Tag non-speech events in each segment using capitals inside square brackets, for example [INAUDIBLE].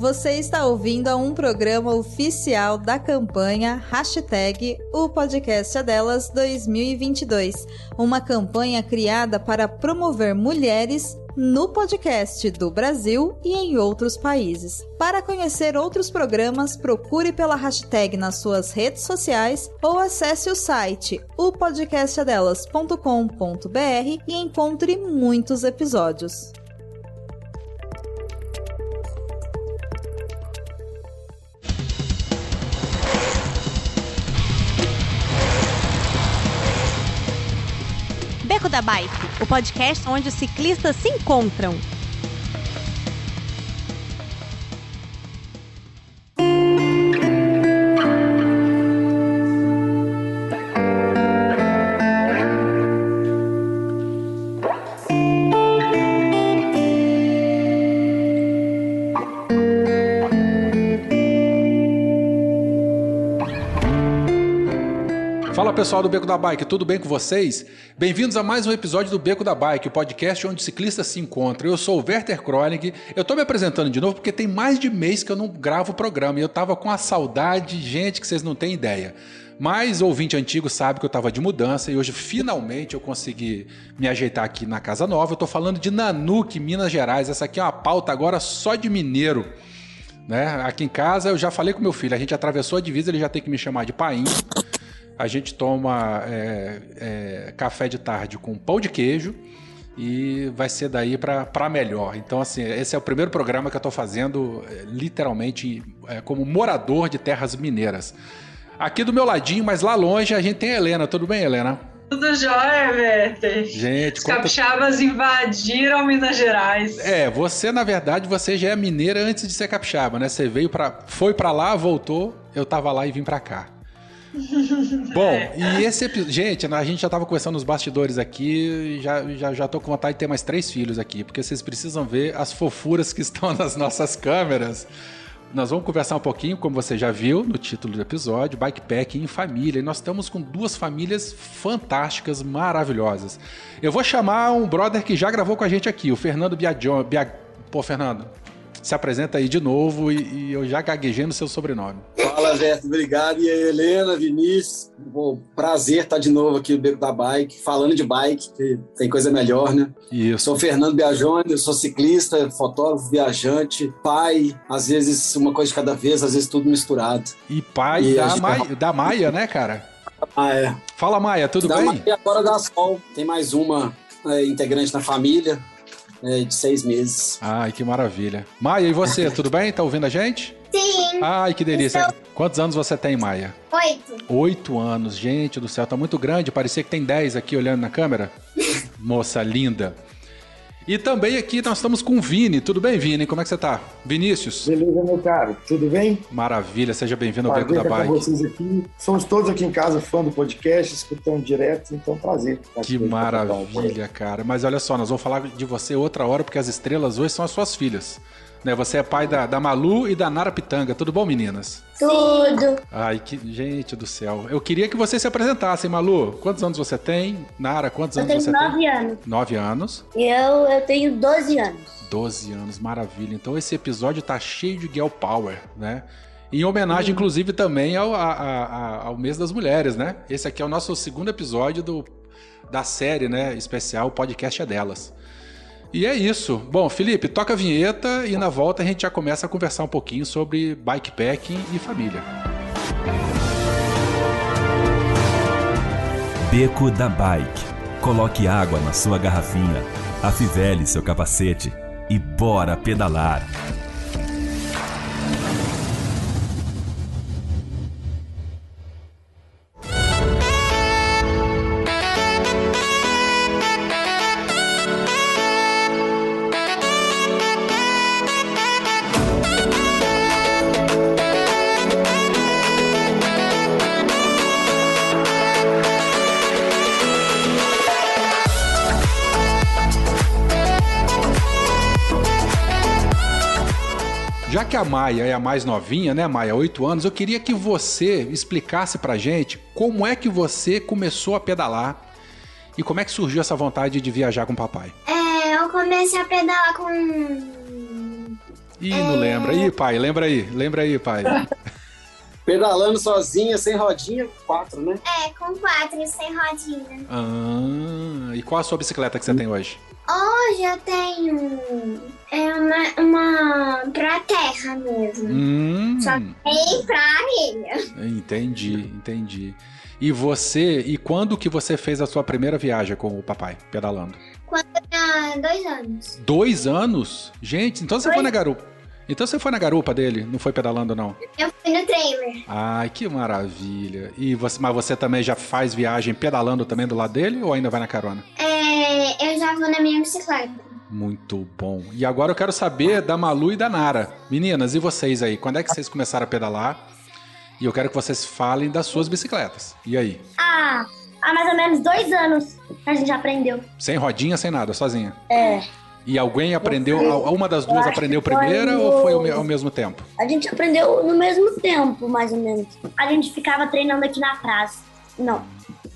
Você está ouvindo a um programa oficial da campanha Hashtag O Podcast Delas 2022, uma campanha criada para promover mulheres no podcast do Brasil e em outros países. Para conhecer outros programas, procure pela hashtag nas suas redes sociais ou acesse o site opodcastadelas.com.br e encontre muitos episódios. Da Bike, o podcast onde os ciclistas se encontram. Pessoal do Beco da Bike, tudo bem com vocês? Bem-vindos a mais um episódio do Beco da Bike, o podcast onde ciclistas se encontram. Eu sou o Werther Kronig. Eu tô me apresentando de novo porque tem mais de mês que eu não gravo o programa e eu tava com a saudade, gente, que vocês não têm ideia. Mas ouvinte antigo sabe que eu estava de mudança e hoje finalmente eu consegui me ajeitar aqui na casa nova. Eu tô falando de Nanuque, Minas Gerais. Essa aqui é uma pauta agora só de mineiro. Né? Aqui em casa eu já falei com meu filho, a gente atravessou a divisa, ele já tem que me chamar de painho. A gente toma é, é, café de tarde com pão de queijo e vai ser daí para melhor. Então, assim, esse é o primeiro programa que eu estou fazendo é, literalmente é, como morador de terras mineiras. Aqui do meu ladinho, mas lá longe, a gente tem a Helena. Tudo bem, Helena? Tudo jóia, Werther. Gente, Os capixabas invadiram Minas Gerais. É, você, na verdade, você já é mineira antes de ser capixaba, né? Você veio para, foi para lá, voltou, eu tava lá e vim para cá. [LAUGHS] Bom, e esse episódio. Gente, a gente já tava conversando nos bastidores aqui, já, já, já tô com vontade de ter mais três filhos aqui, porque vocês precisam ver as fofuras que [LAUGHS] estão nas nossas câmeras. Nós vamos conversar um pouquinho, como você já viu no título do episódio, bikepacking em família. E nós estamos com duas famílias fantásticas, maravilhosas. Eu vou chamar um brother que já gravou com a gente aqui, o Fernando Biagion. Bia... Pô, Fernando, se apresenta aí de novo e, e eu já gaguejei no seu sobrenome. Fala, Verto, obrigado. E aí, Helena, Vinícius, Bom, prazer estar de novo aqui no Beco da Bike, falando de bike, que tem coisa melhor, né? Isso. Sou Fernando Biagione, eu sou ciclista, fotógrafo, viajante, pai, às vezes uma coisa de cada vez, às vezes tudo misturado. E pai E da, gente- Maia, da Maia, né, cara? Ah, é. Fala, Maia, tudo Dá bem? E agora dá sol, tem mais uma é, integrante na família, é, de seis meses. Ai, que maravilha. Maia, e você, tudo bem? Tá ouvindo a gente? Sim, Ai, que delícia. Quantos anos você tem, Maia? oito. Oito anos, gente do céu, tá muito grande. Parecia que tem dez aqui olhando na câmera. [LAUGHS] Moça linda. E também aqui nós estamos com o Vini. Tudo bem, Vini? Como é que você tá? Vinícius? Beleza, meu caro? Tudo bem? Maravilha, seja bem-vindo ao Beco da estar com Bike. vocês aqui. Somos todos aqui em casa fã do podcast, escutando direto, então prazer. Que maravilha, cara. Mas olha só, nós vamos falar de você outra hora, porque as estrelas hoje são as suas filhas. Né? Você é pai da, da Malu e da Nara Pitanga. Tudo bom, meninas? Tudo. Ai, que gente do céu. Eu queria que vocês se apresentassem, Malu. Quantos anos você tem? Nara, quantos Eu anos você tem? nove anos. Nove anos. E eu, eu tenho 12 anos. 12 anos, maravilha. Então esse episódio tá cheio de girl power, né? Em homenagem, inclusive, também ao, a- a- ao mês das mulheres, né? Esse aqui é o nosso segundo episódio do, da série, né? Especial, o podcast é delas. E é isso. Bom, Felipe, toca a vinheta e na volta a gente já começa a conversar um pouquinho sobre bikepacking e família. Beco da Bike. Coloque água na sua garrafinha, afivele seu capacete e bora pedalar. Que a Maia é a mais novinha, né, Maia, 8 anos, eu queria que você explicasse pra gente como é que você começou a pedalar e como é que surgiu essa vontade de viajar com o papai. É, eu comecei a pedalar com Ih, não lembra. Ih, pai, lembra aí. Lembra aí, pai. [LAUGHS] Pedalando sozinha, sem rodinha, quatro, né? É, com quatro, sem rodinha. Ah, e qual a sua bicicleta que você tem hoje? Hoje eu tenho é uma, uma pra terra mesmo. Hum, Só tem pra areia. entendi, entendi. E você, e quando que você fez a sua primeira viagem com o papai, pedalando? Quando eu tinha dois anos. Dois anos? Gente, então você foi na garupa. Então você foi na garupa dele, não foi pedalando, não? Eu fui no trailer. Ai, que maravilha. E você, mas você também já faz viagem pedalando também do lado dele ou ainda vai na carona? É, eu já vou na minha bicicleta. Muito bom. E agora eu quero saber da Malu e da Nara. Meninas, e vocês aí? Quando é que vocês começaram a pedalar? E eu quero que vocês falem das suas bicicletas. E aí? Ah, há mais ou menos dois anos a gente aprendeu. Sem rodinha, sem nada, sozinha? É. E alguém aprendeu, uma das duas aprendeu primeira no- ou foi ao mesmo tempo? A gente aprendeu no mesmo tempo, mais ou menos. A gente ficava treinando aqui na praça. Não,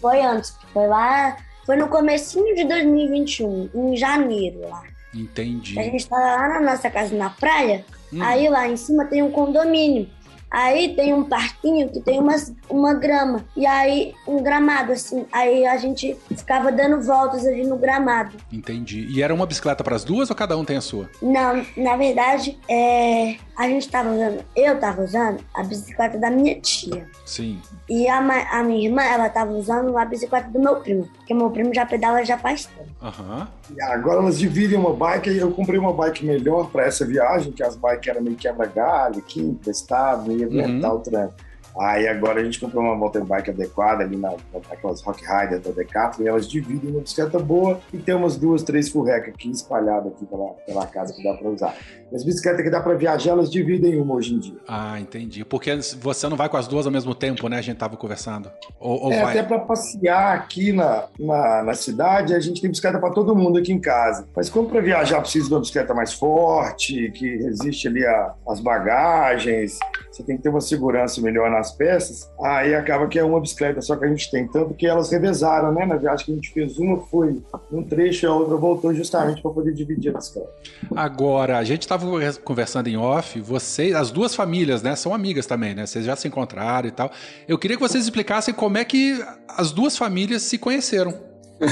foi antes. Foi lá, foi no comecinho de 2021, em janeiro lá. Entendi. A gente tava lá na nossa casa na praia, Hum. aí lá em cima tem um condomínio. Aí tem um parquinho que tem umas, uma grama. E aí, um gramado, assim. Aí a gente ficava dando voltas ali no gramado. Entendi. E era uma bicicleta para as duas ou cada um tem a sua? Não, na verdade, é, a gente tava usando, eu tava usando a bicicleta da minha tia. Sim. E a, a minha irmã, ela tava usando a bicicleta do meu primo. Porque meu primo já pedala já faz tempo. Aham. E Agora elas dividem uma bike, e eu comprei uma bike melhor para essa viagem, que as bikes eram meio quebra-galho, quinta, estável, ia aguentar o tranco. Aí agora a gente comprou uma mountain bike adequada ali na, naquelas Rock Rider da Decathlon, e elas dividem uma bicicleta boa e tem umas duas, três furrecas aqui espalhadas aqui pela, pela casa que dá para usar. As bicicletas que dá para viajar, elas dividem uma hoje em dia. Ah, entendi. Porque você não vai com as duas ao mesmo tempo, né? A gente tava conversando. Ou, ou É, vai. até para passear aqui na, na, na cidade, a gente tem bicicleta para todo mundo aqui em casa. Mas como para viajar precisa de uma bicicleta mais forte, que resiste ali às bagagens, você tem que ter uma segurança melhor nas peças, aí acaba que é uma bicicleta só que a gente tem. Tanto que elas revezaram, né? Na viagem que a gente fez, uma foi num trecho e a outra voltou justamente para poder dividir a bicicleta. Agora, a gente tava conversando em off, vocês, as duas famílias, né, são amigas também, né? Vocês já se encontraram e tal. Eu queria que vocês explicassem como é que as duas famílias se conheceram.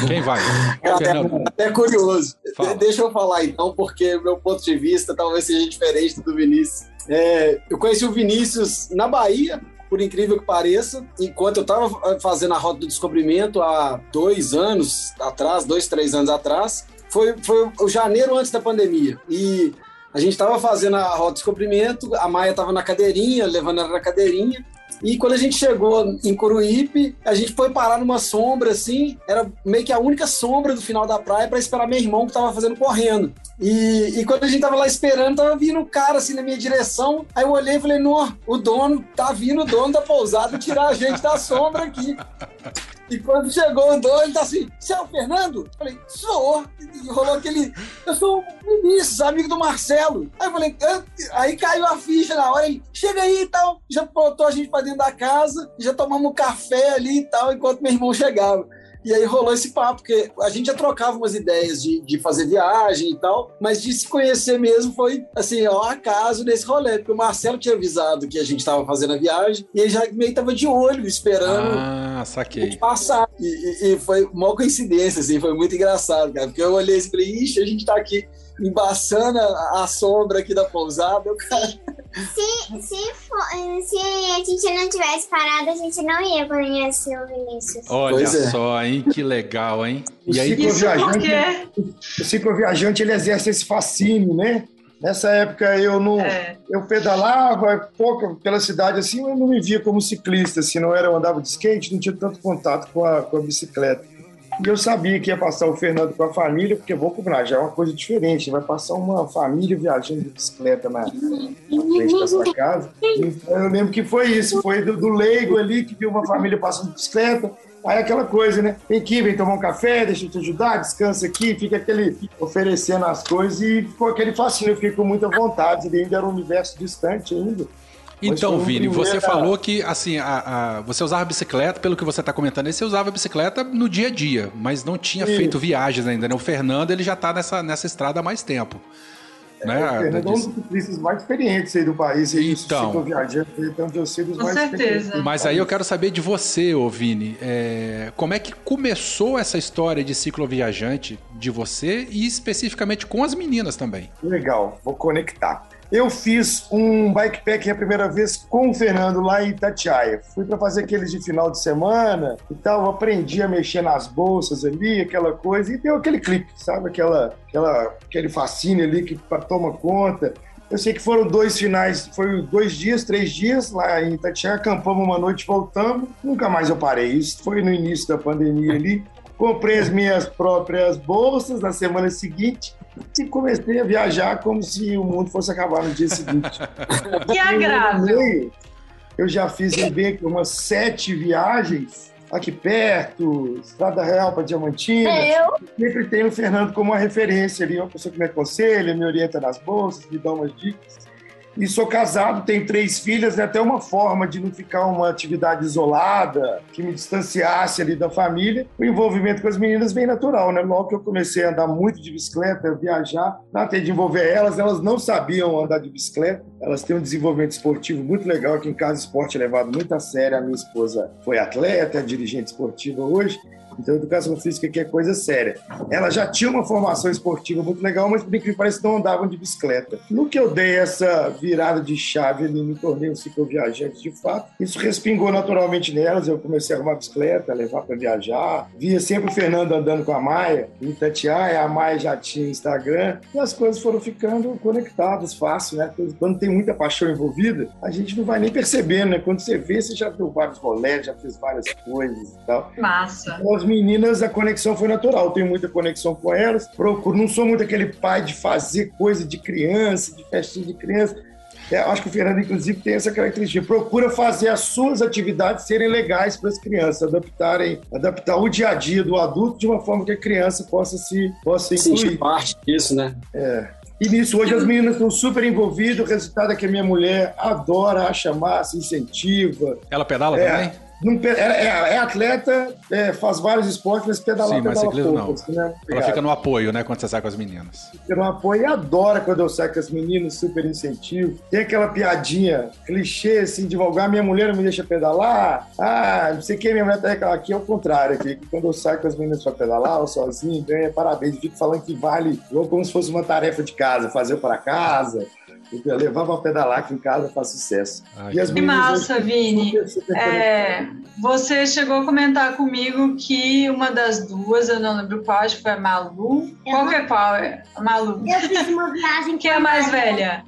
Quem vai? É até, até curioso. Fala. De- Deixa eu falar então, porque meu ponto de vista talvez seja diferente do Vinícius. É, eu conheci o Vinícius na Bahia, por incrível que pareça, enquanto eu estava fazendo a Rota do Descobrimento há dois anos atrás, dois, três anos atrás. Foi, foi o janeiro antes da pandemia. E a gente estava fazendo a Rota do Descobrimento, a Maia estava na cadeirinha, levando ela na cadeirinha. E quando a gente chegou em Curuípe, a gente foi parar numa sombra assim, era meio que a única sombra do final da praia para esperar meu irmão que tava fazendo correndo. E, e quando a gente tava lá esperando, tava vindo um cara assim na minha direção. Aí eu olhei e falei: Não, o dono, tá vindo o dono da pousada tirar a gente da sombra aqui. E quando chegou dono, ele tá assim: Você é o Fernando? Eu falei: Sou. E rolou aquele. Eu sou o Vinícius, amigo do Marcelo. Aí eu falei? Aí caiu a ficha na hora. Ele: Chega aí e tal. Já botou a gente pra dentro da casa, já tomamos café ali e tal, enquanto meu irmão chegava. E aí rolou esse papo, porque a gente já trocava umas ideias de, de fazer viagem e tal, mas de se conhecer mesmo foi, assim, ó, acaso nesse rolê, porque o Marcelo tinha avisado que a gente estava fazendo a viagem e ele já meio tava de olho, esperando Ah, a saquei. gente passar. E, e- e foi uma coincidência, assim, foi muito engraçado, cara, porque eu olhei assim e falei, ixi, a gente tá aqui embaçando a, a sombra aqui da pousada, o cara Se, se, for, se a gente não tivesse parado, a gente não ia conhecer o Vinícius. Olha é. só, hein? Que legal, hein? O E aí, ciclo Isso viajante, porque. o cicloviajante ele exerce esse fascínio, né? Nessa época eu não, É, eu pedalava pouco pela cidade assim, eu não me via como ciclista, assim, não era eu andava de skate, não tinha tanto contato com a, com a bicicleta. E eu sabia que ia passar o Fernando com a família, porque vou comprar já é uma coisa diferente, vai passar uma família viajando de bicicleta na, na frente da sua casa. Então eu lembro que foi isso, foi do, do leigo ali que viu uma família passando de bicicleta. Aí aquela coisa, né? Vem aqui, vem tomar um café, deixa eu te ajudar, descansa aqui, fica aquele oferecendo as coisas e ficou aquele fascínio, eu fiquei com muita vontade, ainda era um universo distante ainda. Então, um Vini, você falou que assim, a, a- você usava bicicleta, pelo que você está comentando aí, você usava bicicleta no dia a dia, mas não tinha Isso. feito viagens ainda, né? O Fernando ele já está nessa, nessa estrada há mais tempo. né? O Fernando é um dos ciclistas mais experientes aí do país. Aí, Então. viajando, então eu sei dos Com mais certeza. experientes. Mas aí eu quero saber de você, ô Vini, é, como é que começou essa história de cicloviajante de você e especificamente com as meninas também? Legal, vou conectar. Eu fiz um bikepack a primeira vez com o Fernando lá em Itatiaia. Fui para fazer aqueles de final de semana e tal, aprendi a mexer nas bolsas ali, aquela coisa, e deu aquele clique, sabe? Aquela, aquela, aquele fascínio ali que toma conta. Eu sei que foram dois finais, foi dois dias, três dias lá em Itatiaia, acampamos uma noite, voltamos, nunca mais eu parei. Isso foi no início da pandemia ali. Comprei as minhas próprias bolsas na semana seguinte e comecei a viajar como se o mundo fosse acabar no dia seguinte. [LAUGHS] Que agradável. Meio, Eu já fiz em Beco umas sete viagens aqui perto, Estrada Real para Diamantina. Eu? Sempre tenho o Fernando como uma referência ali, uma pessoa que me aconselha, me orienta nas bolsas, me dá umas dicas. E sou casado, tenho três filhas, né? até uma forma de não ficar uma atividade isolada, que me distanciasse ali da família. O envolvimento com as meninas vem natural, né? Logo que eu comecei a andar muito de bicicleta, viajar, tratei de envolver elas, elas não sabiam andar de bicicleta, elas têm um desenvolvimento esportivo muito legal, aqui em casa esporte é levado muito a sério, a minha esposa foi atleta, é dirigente esportiva hoje, então, educação física que é coisa séria. Ela já tinha uma formação esportiva muito legal, mas por que pareça, não andavam de bicicleta. No que eu dei essa virada de chave ali, me tornei um cicloviajante de fato, isso respingou naturalmente nelas. Eu comecei a arrumar bicicleta, levar para viajar. Via sempre o Fernando andando com a Maia, em Itatiaia, a Maia já tinha Instagram, e as coisas foram ficando conectadas, fácil, né? Quando tem muita paixão envolvida, a gente não vai nem percebendo, né? Quando você vê, você já deu vários rolés, já fez várias coisas e tal. Massa. As meninas, a conexão foi natural. Tenho muita conexão com elas. Procuro, não sou muito aquele pai de fazer coisa de criança, de festinha de criança. É, acho que o Fernando, inclusive, tem essa característica. Procura fazer as suas atividades serem legais para as crianças, adaptarem, adaptar o dia a dia do adulto de uma forma que a criança possa se possa incluir. Sentir parte disso, né? É. E nisso, hoje as meninas estão super envolvidas. O resultado é que a minha mulher adora, acha massa, incentiva. Ela pedala É. também? Não é, é- é atleta, é, faz vários esportes, mas pedalar, Sim, mas pedala ciclismo pouco. não. assim, né? Ela fica no apoio, né, quando você sai com as meninas. Fica no apoio e adora quando eu saio com as meninas, super incentivo. Tem aquela piadinha, clichê, assim, de volgar, minha mulher não me deixa pedalar. Ah, não sei o que, minha mulher tá reclamando. Aqui é o contrário, aqui. Quando eu saio com as meninas pra pedalar, ou sozinho, ganha parabéns. Eu fico falando que vale como se fosse uma tarefa de casa, fazer para casa. Eu levar pra pedalar aqui em casa faz sucesso. Ai, e as que massa, hoje Vini. É, você chegou a comentar comigo que uma das duas, eu não lembro qual, acho que foi a Malu. Qual que é qual? É a Malu. Eu fiz uma viagem [LAUGHS] Quem é a mais velha?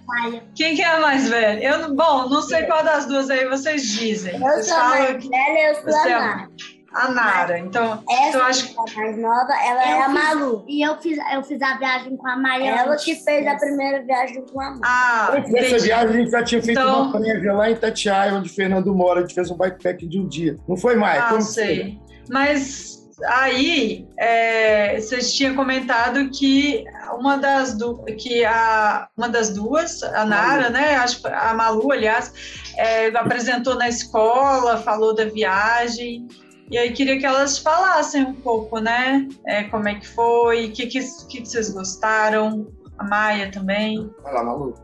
Quem que é a mais velha? Eu, bom, não sei qual das duas aí vocês dizem. Eu Vocês sou a mais que velha, eu sou a é Nara. A Nara. Então, Essa então acho que é a mais nova, ela é Eu a fiz- Malu. E eu fiz, eu fiz a viagem com a Maia. Ela que fez a primeira viagem com a Malu. Ah, Antes dessa entendi. viagem, a gente já tinha feito Então- uma prévia lá em Itatiaia, onde o Fernando mora. A gente fez um bikepack de um dia. Não foi mais? Ah, Como sei. Mas aí é, vocês tinham comentado que uma das du que a uma das duas, a Nara, né? Acho que a Malu, aliás, é, apresentou na escola, falou da viagem. E aí queria que elas falassem um pouco, né? É, como é que foi, o que, que, que vocês gostaram, a Maia também. Vai lá, Malu.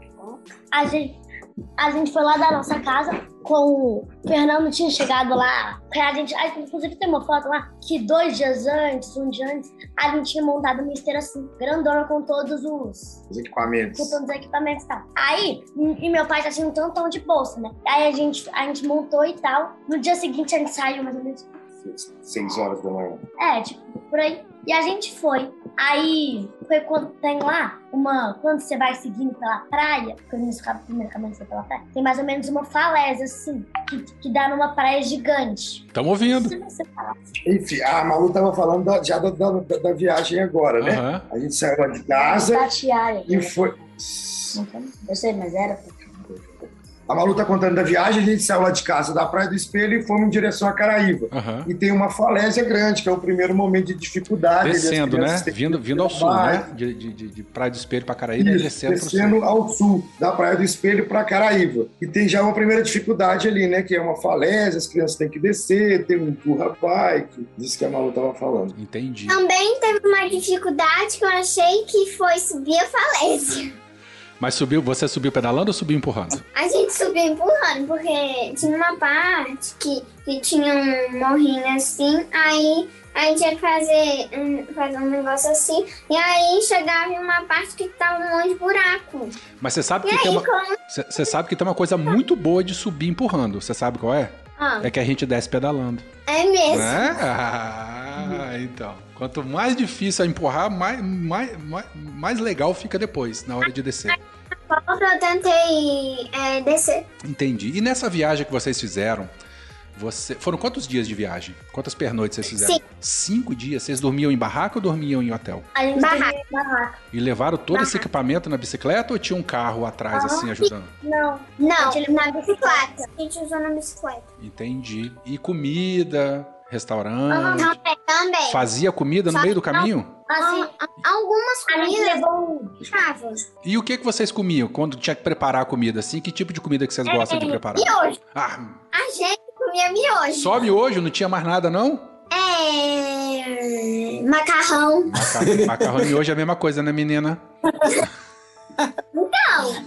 A gente, a gente foi lá da nossa casa com o Fernando tinha chegado lá. A gente, a gente, inclusive tem uma foto lá que dois dias antes, um dia antes, a gente tinha montado uma esteira assim, grandona com todos os Os equipamentos. com todos os equipamentos e tal. Aí, e meu pai já tinha um tantão de bolsa, né? Aí a gente, a gente montou e tal. No dia seguinte a gente saiu mais ou menos. Seis horas da manhã. É, tipo, por aí. E a gente foi. Aí foi quando tem lá uma. Quando você vai seguindo pela praia, quando você acaba primeiro caminho pela praia, tem mais ou menos uma falésia, assim, que, que dá numa praia gigante. Estamos ouvindo. Falar. Enfim, a Malu estava falando da- já da, da- da- viagem agora, né? Aham. A gente saiu lá de casa Tatiaia. e foi. Eu sei, mas era. A Malu tá contando da viagem, a gente saiu lá de casa da Praia do Espelho e fomos em direção a Caraíva. Aham. E tem uma falésia grande, que é o primeiro momento de dificuldade. as Descendo, né? Vindo, vindo ao sul, né? De, de, de, de Praia do Espelho para Caraíba e Isso, descendo para o sul. descendo ao sul, da Praia do Espelho para Caraíva. E tem já uma primeira dificuldade ali, né? Que é uma falésia, as crianças têm que descer, tem um empurra bike, disso que a Malu tava falando. Entendi. Também teve uma dificuldade que eu achei que foi subir a falésia. Mas subiu, você subiu pedalando ou subiu empurrando? A gente subiu empurrando, porque tinha uma parte que, que tinha um morrinho assim, aí a gente ia fazer um, fazer um negócio assim, e aí chegava em uma parte que tava um monte de buraco. Mas você sabe que tem aí, uma. como. Sabe que tem uma coisa muito boa de subir empurrando. Você sabe qual é? Ah, É que a gente desce pedalando. é mesmo. Né? Ah, então. Quanto mais difícil é empurrar, mais, mais, mais, mais legal fica depois, na hora de descer. Volta, eu tentei é, descer. Entendi. E nessa viagem que vocês fizeram, você... foram quantos dias de viagem? Quantas pernoites vocês fizeram? Cinco. Cinco dias. Vocês dormiam em barraca ou dormiam em hotel? Barraca. em barraca. E levaram todo esse equipamento na bicicleta ou tinha um carro atrás, assim, ajudando? Não. Não, na bicicleta. A gente usou na bicicleta. Entendi. E comida, restaurante. Também. Também. Fazia comida no Só meio do caminho? Assim, Algumas comidas levou estavam. E o que, que vocês comiam quando tinha que preparar a comida assim? Que tipo de comida que vocês gostam de preparar? Miojo. Ah, A gente comia miojo. só miojo? Não tinha mais nada, não? É. Macarrão. Maca- Macarrão e miojo é a mesma coisa, né, menina? Então,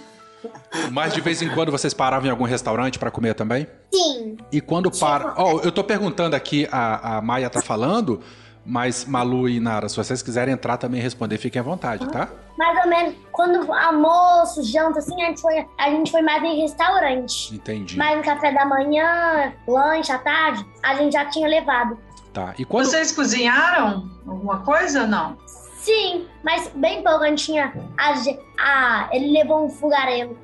Mas de vez em quando vocês paravam em algum restaurante pra comer também? sim. E quando para. Ó, eu tô perguntando aqui, a, a Maia tá falando, mas Malu e Nara, se vocês quiserem entrar também e responder, fiquem à vontade, tá? Mais ou menos, quando almoço, janta, assim, a gente foi, a gente foi mais em restaurante. Entendi. Mas no café da manhã, lanche à tarde, a gente já tinha levado. Tá. E quando. Vocês cozinharam alguma coisa ou não? Sim, mas bem pouco, a gente tinha... A, a- ele levou um fogareiro.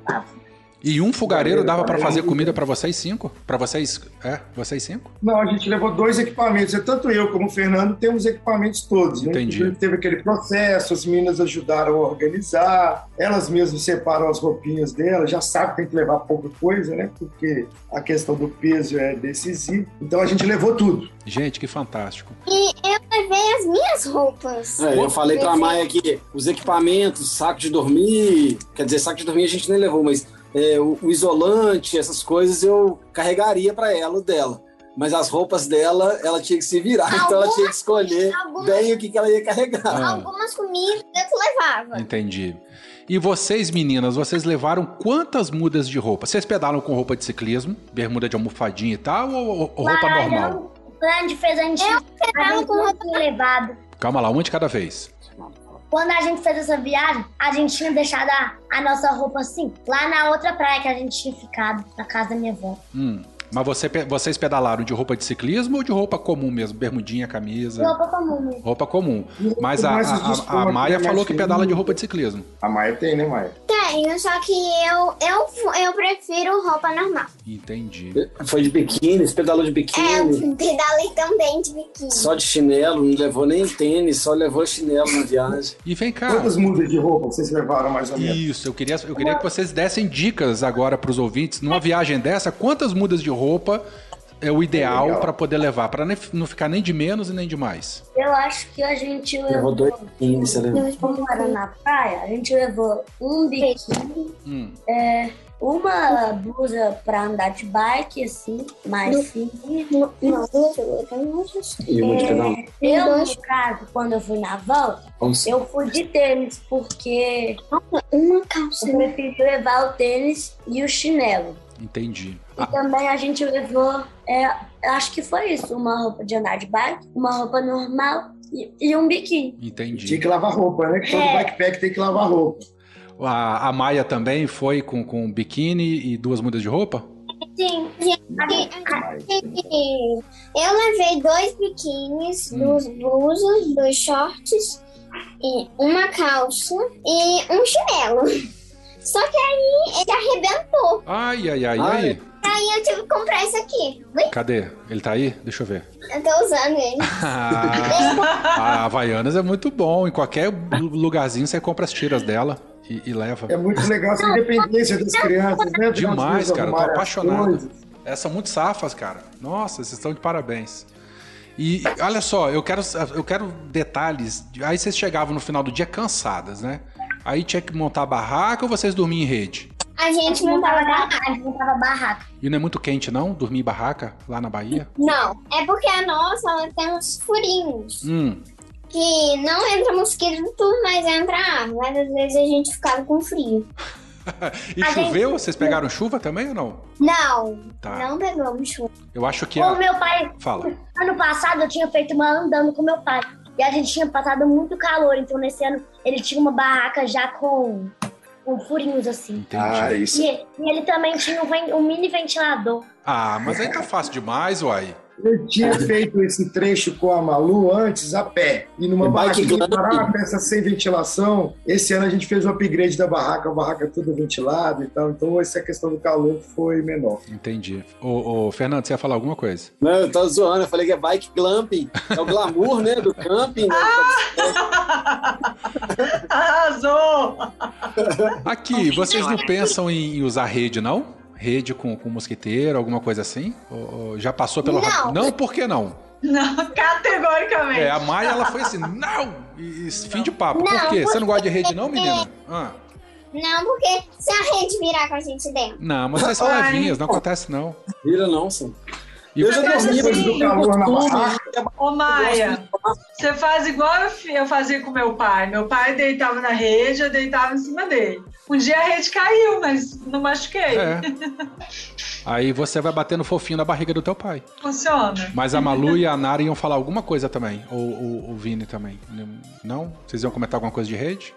E um fogareiro dava pra fazer comida pra vocês cinco? Pra vocês. É? Vocês cinco? Não, a gente levou dois equipamentos. É Tanto eu como o Fernando temos equipamentos todos. Né? Entendi. Inclusive, Teve aquele processo, as meninas ajudaram a organizar, elas mesmas separam as roupinhas delas, já sabe que tem que levar pouca coisa, né? Porque a questão do peso é decisiva. Então a gente levou tudo. Gente, que fantástico. E eu levei as minhas roupas. É, eu falei pra Maia que os equipamentos, saco de dormir, quer dizer, saco de dormir a gente nem levou, mas é, o, o isolante, essas coisas eu carregaria pra ela, o dela. Mas as roupas dela, ela tinha que se virar, [LAUGHS] então ela tinha que escolher algumas- bem o que, que ela ia carregar. Ah. [LAUGHS] Algumas comidas eu levava. Entendi. E vocês, meninas, vocês levaram quantas mudas de roupa? Vocês pedalam com roupa de ciclismo, bermuda de almofadinha e tal, ou, ou- ou roupa Mas normal? gente fez, a gente, a pedalo com roupa levado. Calma lá, uma de cada vez. Quando a gente fez essa viagem, a gente tinha deixado a, a nossa roupa assim, lá na outra praia que a gente tinha ficado, na casa da minha avó. Hum. Mas você vocês pedalaram de roupa de ciclismo ou de roupa comum mesmo? Bermudinha, camisa? Roupa comum mesmo. Roupa comum. Mas a, a- a- a Maia falou que pedala de roupa de ciclismo. A Maia tem, né, Maia? Tenho, só que eu, eu, eu prefiro roupa normal. Entendi. Foi de biquíni, você pedalou de É, biquíni, eu pedalei também de biquíni. só de chinelo, não levou nem tênis, só levou chinelo na viagem. E vem cá. Quantas mudas de roupa vocês levaram mais ou menos? Isso, eu queria, eu queria que vocês dessem dicas agora para os ouvintes. Numa viagem dessa, quantas mudas de roupa é o ideal Legal. para poder levar? Para não ficar nem de menos e nem de mais. Eu acho que a gente Levou levou, dois biquíni, você levou. como era na praia, a gente levou um biquíni, Hum. uma blusa pra andar de bike, assim, mais fininha. Não, não, eu tenho E uma de pedal. Eu, no caso, quando eu fui na volta, Vamos- eu fui de tênis, porque uma calça. eu preferi levar o tênis e o chinelo. Entendi. E Ah, também a gente levou, é, acho que foi isso, uma roupa de andar de bike, uma roupa normal e, e um biquíni. entendi. Tinha que lavar roupa, né? Que todo É. backpack tem que lavar roupa. A, a Maia também foi com, com biquíni e duas mudas de roupa? Sim, Eu levei dois biquínis, Hum. duas blusas, dois shorts, e uma calça e um chinelo. [LAUGHS] Só que aí ele arrebentou. Ai, ai, ai, Ai. ai. Aí eu tive que comprar esse aqui. Ui, Cadê? Ele tá aí? Deixa eu ver. eu tô usando ele. Ah, [LAUGHS] a Havaianas é muito bom. Em qualquer lugarzinho você compra as tiras dela e, e leva. É muito legal essa independência das crianças, né? Demais, cara. Eu tô apaixonado. Essas são muito safas, cara. Nossa, vocês estão de parabéns. E e olha só, eu quero, eu quero detalhes. Aí vocês chegavam no final do dia cansadas, né? Aí tinha que montar a barraca ou vocês dormiam em rede? A gente montava barraca. a gente montava barraca. E não é muito quente, não? Dormir em barraca lá na Bahia? Não, é porque a nossa ela tem uns furinhos. Hum, Que não entra mosquito, mas entra ar. Mas às vezes a gente ficava com frio. [LAUGHS] e A choveu? gente- Vocês pegaram chuva também ou não? Não, Tá. não pegamos chuva. Eu acho que O a... meu pai, Fala. ano passado, eu tinha feito uma andando com meu pai. E a gente tinha passado muito calor, então nesse ano ele tinha uma barraca já com, com furinhos assim. Entendi. Ah, isso. E, e ele também tinha um, um mini ventilador. Ah, mas aí tá fácil demais, uai. Eu tinha [LAUGHS] feito esse trecho com a Malu antes a pé. E numa É parada, peça sem ventilação. Esse ano a gente fez o upgrade da barraca, a barraca toda ventilada e tal. Então essa questão do calor foi menor. Entendi. Ô, ô, Fernando, você ia falar alguma coisa? Não, eu tô zoando, eu falei que é bike glamping. É o glamour, né, do camping. Né? [LAUGHS] Arrasou! Aqui, vocês não pensam em usar rede, não? Rede com, com mosquiteiro, alguma coisa assim? Ou- ou já passou pelo... Não. Não, por que não? Não, [LAUGHS] categoricamente. É, a Maia, ela foi assim, não! E, e fim de papo. Não, por quê? Você não gosta de rede não, menina? Ah, Não, porque se a rede virar com a gente dentro. não, mas vocês são levinhas, não acontece não. Vira não, sim. E Eu já dormi, assim, mas do calor na barraca. Ô, Maia, você faz igual eu fazia com meu pai. Meu pai deitava na rede, eu deitava em cima dele. Um dia a rede caiu, mas não machuquei. É. [LAUGHS] Aí você vai batendo fofinho na barriga do teu pai. Funciona. Mas a Malu [LAUGHS] e a Nara iam falar alguma coisa também. Ou ou- o Vini também. Não? Vocês iam comentar alguma coisa de rede?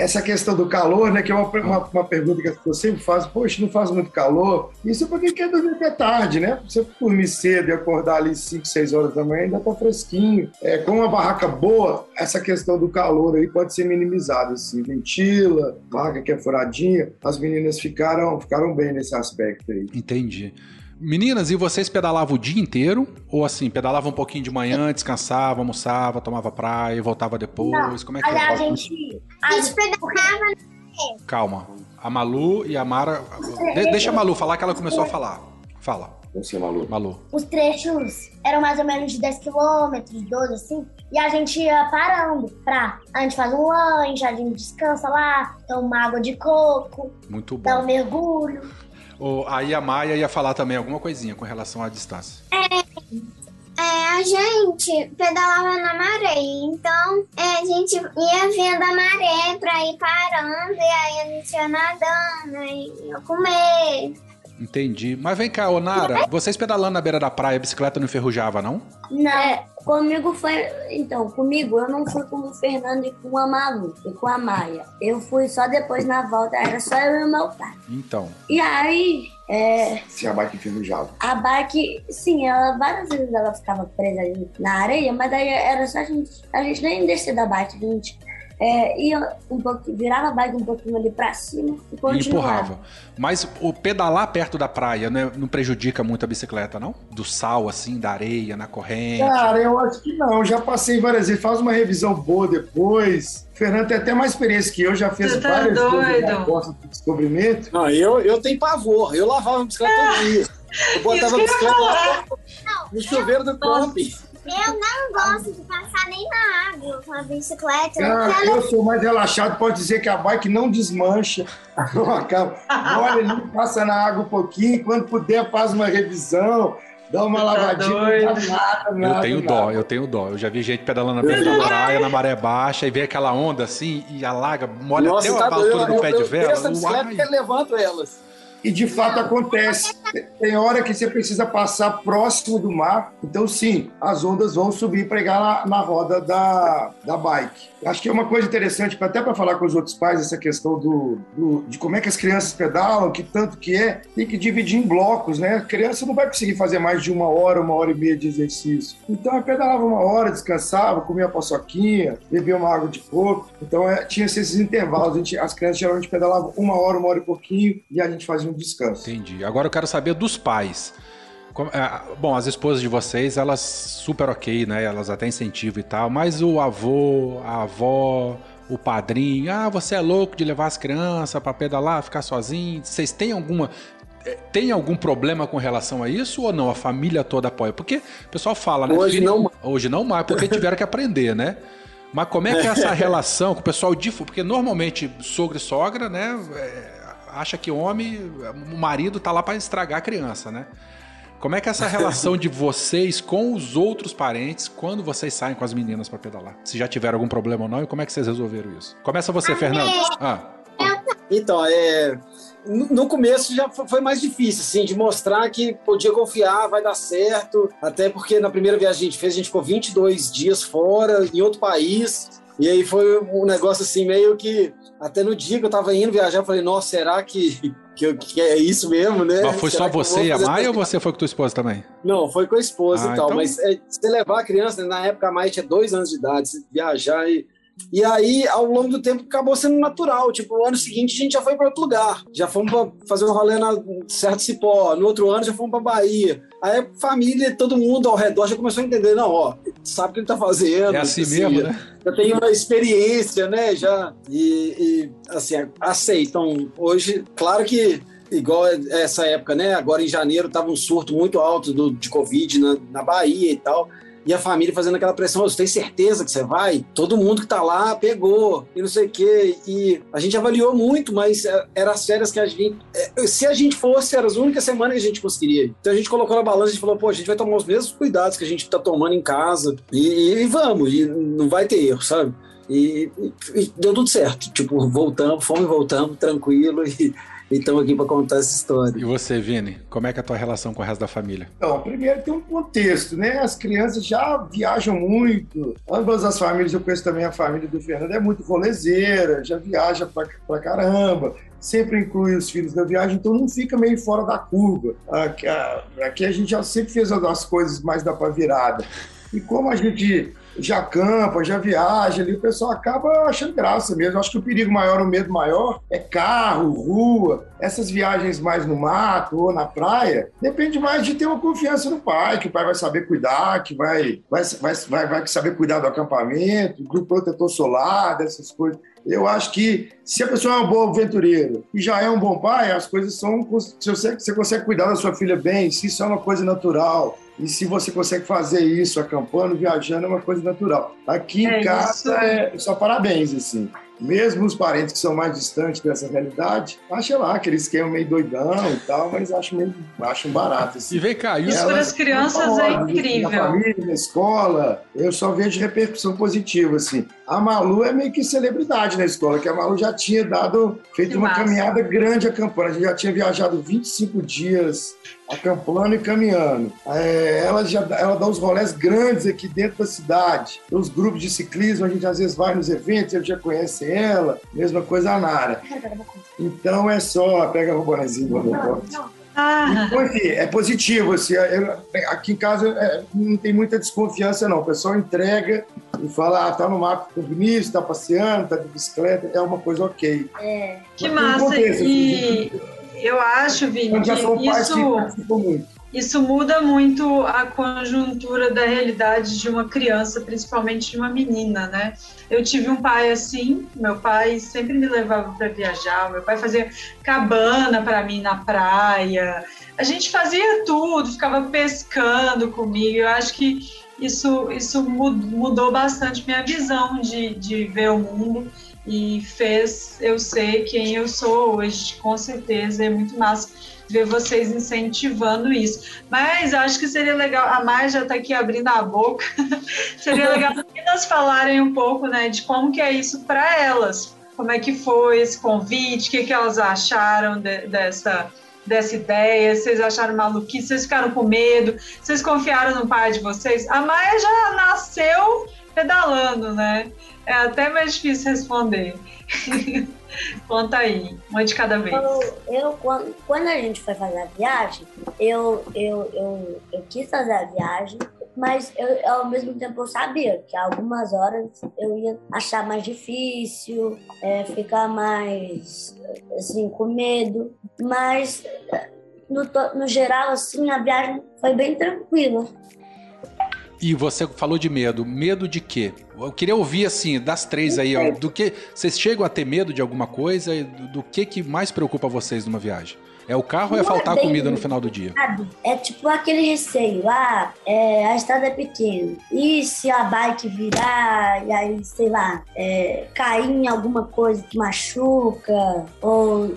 Essa questão do calor, né, que é uma, uma, uma pergunta que as pessoas sempre fazem, poxa, não faz muito calor? Isso é para quem quer dormir até tarde, né? Você dormir cedo e acordar ali 5, 6 horas da manhã, ainda tá fresquinho. É, com uma barraca boa, essa questão do calor aí pode ser minimizada, assim, ventila, barraca que é furadinha, as meninas ficaram, ficaram bem nesse aspecto aí. Entendi. Meninas, e vocês pedalavam o dia inteiro? Ou assim, pedalavam um pouquinho de manhã, descansava, almoçava, tomava praia e voltava depois? Como é que Mas a era? gente. A gente pedalava Calma. A Malu e a Mara. De- deixa a Malu falar que ela começou a falar. Fala, Você, Malu. Malu. os trechos eram mais ou menos de 10 quilômetros, 12, assim. E a gente ia parando pra. A gente faz um lanche, a gente descansa lá, toma água de coco, Muito dá um bom. mergulho. Ô, aí a Maia ia falar também alguma coisinha com relação à distância. É, a gente pedalava na maré, então é, a gente ia vendo a maré pra ir parando, e aí a gente ia nadando, e ia comer. Entendi. Mas vem cá, ô Nara, vocês pedalando na beira da praia, a bicicleta não enferrujava, não? Não, comigo foi. Então, comigo eu não fui com o Fernando e com a Malu e com a Maia. Eu fui só depois na volta, era só eu e meu pai. Então. E aí, é, Se a bike enferrujava. a bike, sim, ela várias vezes ela ficava presa ali na areia, mas daí era só a gente. A gente nem descer da bike, a gente é, ia um pouquinho, virava a bike um pouquinho ali pra cima e E continuava. empurrava. Mas o pedalar perto da praia né, não prejudica muito a bicicleta, não? Do sal, assim, da areia, na corrente. Cara, eu acho que não. Já passei várias vezes. Faz uma revisão boa depois. O Fernando tem até mais experiência que eu. Já fez tá várias vezes doido? costa do descobrimento. Não, eu, eu tenho pavor. Eu lavava a bicicleta todo dia. Eu botava a bicicleta lá no chuveiro do Nossa. camping. Eu não gosto de passar nem na água com a bicicleta. Cara, porque ela eu sou mais relaxado. Pode dizer que a bike não desmancha. [LAUGHS] Não acaba. Olha ali, passa na água um pouquinho. Quando puder, faz uma revisão. Dá uma Tá lavadinha. Não dá doido. nada, Eu nada, tenho nada. dó, eu tenho dó. Eu já vi gente pedalando na beira da praia, na maré baixa, e vê aquela onda assim, e alaga, molha Nossa, até tá a doido. altura do Eu, pé eu, de eu vela. desço a bicicleta Uai. e levanto elas. E de fato acontece. Tem hora que você precisa passar próximo do mar. Então, sim, as ondas vão subir e pregar na, na roda da, da bike. Acho que é uma coisa interessante, até para falar com os outros pais, essa questão do, do- de como é que as crianças pedalam, que tanto que é, tem que dividir em blocos, né? A criança não vai conseguir fazer mais de uma hora, uma hora e meia de exercício. Então, eu pedalava uma hora, descansava, comia paçoquinha, bebia uma água de coco. Então, é, tinha esses intervalos. A gente- as crianças geralmente pedalavam uma hora, uma hora e pouquinho, e a gente fazia descanso. Entendi. Agora eu quero saber dos pais. Como- é, bom, as esposas de vocês, elas super ok, né? Elas até incentivam e tal, mas o avô, a avó, o padrinho, ah, você é louco de levar as crianças pra pedalar, ficar sozinho. Vocês têm alguma. eh, Tem algum problema com relação a isso ou não? A família toda apoia? Porque o pessoal fala, né? Hoje não mais. Hoje não mais, porque tiveram que aprender, né? Mas como é que é essa [LAUGHS] relação com o pessoal de. Porque normalmente sogro e sogra, né? Acha que homem, o marido tá lá para estragar a criança, né? Como é que é essa relação de vocês com os outros parentes quando vocês saem com as meninas para pedalar? Se já tiveram algum problema ou não e como é que vocês resolveram isso? Começa você, Fernando. Ah, Então, é, no começo já foi mais difícil, assim, de mostrar que podia confiar, vai dar certo. Até porque na primeira viagem que a gente fez, a gente ficou 22 dias fora, em outro país. E aí foi um negócio assim, meio que. Até no dia que eu tava indo viajar, eu falei, nossa, será que, que, que é isso mesmo, né? Mas foi será só você e a Maia ou você foi com tua esposa também? Não, foi com a esposa Ah, e tal. então- Mas é, se levar a criança, na época a Maia tinha dois anos de idade, viajar e. E aí, ao longo do tempo, acabou sendo natural. Tipo, no ano seguinte, a gente já foi para outro lugar. Já fomos para fazer um rolê na Certo Cipó. No outro ano, já fomos para Bahia. Aí a família, todo mundo ao redor já começou a entender. Não, ó, sabe o que ele tá fazendo. É assim mesmo, né? Já tem uma experiência, né? Já. E, e, assim, aceitam. Hoje, claro que igual essa época, né? Agora em janeiro tava um surto muito alto do, de Covid na, na Bahia e tal. E a família fazendo aquela pressão, você tem certeza que você vai? Todo mundo que tá lá pegou e não sei o quê. E a gente avaliou muito, mas é, eram as férias que a gente. é, Se a gente fosse, eram as únicas semanas que a gente conseguiria. ir. Então a gente colocou na balança e falou, pô, a gente vai tomar os mesmos cuidados que a gente tá tomando em casa. E, e vamos, e não vai ter erro, sabe? E, e- e deu tudo certo. Tipo, voltamos, fomos e voltamos, tranquilo. E estamos aqui para contar essa história. E você, Vini, como é que é a tua relação com o resto da família? Então, primeiro tem um contexto, né? As crianças já viajam muito. Ambas as famílias, eu conheço também a família do Fernando, é muito rolezeira, já viaja pra, pra caramba. Sempre inclui os filhos na viagem, então não fica meio fora da curva. Aqui a, aqui a gente já sempre fez as coisas mais da pra virada. E como a gente já campa, já viaja ali, o pessoal acaba achando graça mesmo. Acho que o perigo maior, o medo maior é carro, rua, essas viagens mais no mato ou na praia. Depende mais de ter uma confiança no pai, que o pai vai saber cuidar, que vai, vai, vai, vai, vai saber cuidar do acampamento, do protetor solar, dessas coisas. Eu acho que se a pessoa é um bom aventureiro e já é um bom pai, as coisas são. Se você, você consegue cuidar da sua filha bem, se isso é uma coisa natural, e se você consegue fazer isso acampando, viajando, é uma coisa natural. Aqui É em casa isso. é só parabéns, assim. Mesmo os parentes que são mais distantes dessa realidade, acha lá, aquele esquema meio doidão e tal, mas acho meio acho barato. Assim. E vem cá, e Isso para as crianças é incrível. Na família, na escola, eu só vejo repercussão positiva, assim. A Malu é meio que celebridade na escola, que a Malu já tinha dado, feito Que uma massa. caminhada grande acampando. A gente já tinha viajado 25 dias acampando e caminhando. É, ela já ela dá uns rolés grandes aqui dentro da cidade. Os grupos de ciclismo, a gente às vezes vai nos eventos, eu já conhece ela. Mesma coisa a Nara. Então é só, pega o bonezinho do Roberto. Ah, Então, enfim, é positivo. Assim, eu- aqui em casa é, não tem muita desconfiança, não. O pessoal entrega e fala, ah, tá no mato com o Vinícius, tá passeando, tá de bicicleta, é uma coisa ok. É, que Mas massa. contexto, E eu acho, Vini, Então que que isso, muito. Isso muda muito a conjuntura da realidade de uma criança, principalmente de uma menina, né? Eu tive um pai assim, meu pai sempre me levava para viajar, meu pai fazia cabana para mim na praia. A gente fazia tudo, ficava pescando comigo. Eu acho que isso, isso mu- mudou bastante minha visão de, de ver o mundo e fez eu ser quem eu sou hoje, com certeza. É muito massa ver vocês incentivando isso. Mas acho que seria legal, a Mai já está aqui abrindo a boca, [LAUGHS] seria legal [LAUGHS] as meninas falarem um pouco né, de como que é isso para elas. Como é que foi esse convite, o que, que elas acharam de- dessa, dessa ideia, vocês acharam maluquice, vocês ficaram com medo, vocês confiaram no pai de vocês? A Maia já nasceu pedalando, né? É até mais difícil responder. [LAUGHS] Conta aí, uma de cada vez. Eu, eu, quando, quando a gente foi fazer a viagem, eu, eu, eu, eu quis fazer a viagem, mas eu, ao mesmo tempo eu sabia que algumas horas eu ia achar mais difícil, é, ficar mais assim, com medo. Mas no, no geral, assim, a viagem foi bem tranquila. E você falou de medo. Medo de quê? Eu queria ouvir, assim, das três aí, ó, do que. Vocês chegam a ter medo de alguma coisa? E Do, que, que mais preocupa vocês numa viagem? É o carro ou é Não é faltar bem comida no final do dia? É tipo aquele receio, ah, é, a estrada é pequena. E se a bike virar e aí, sei lá, é, cair em alguma coisa que machuca, ou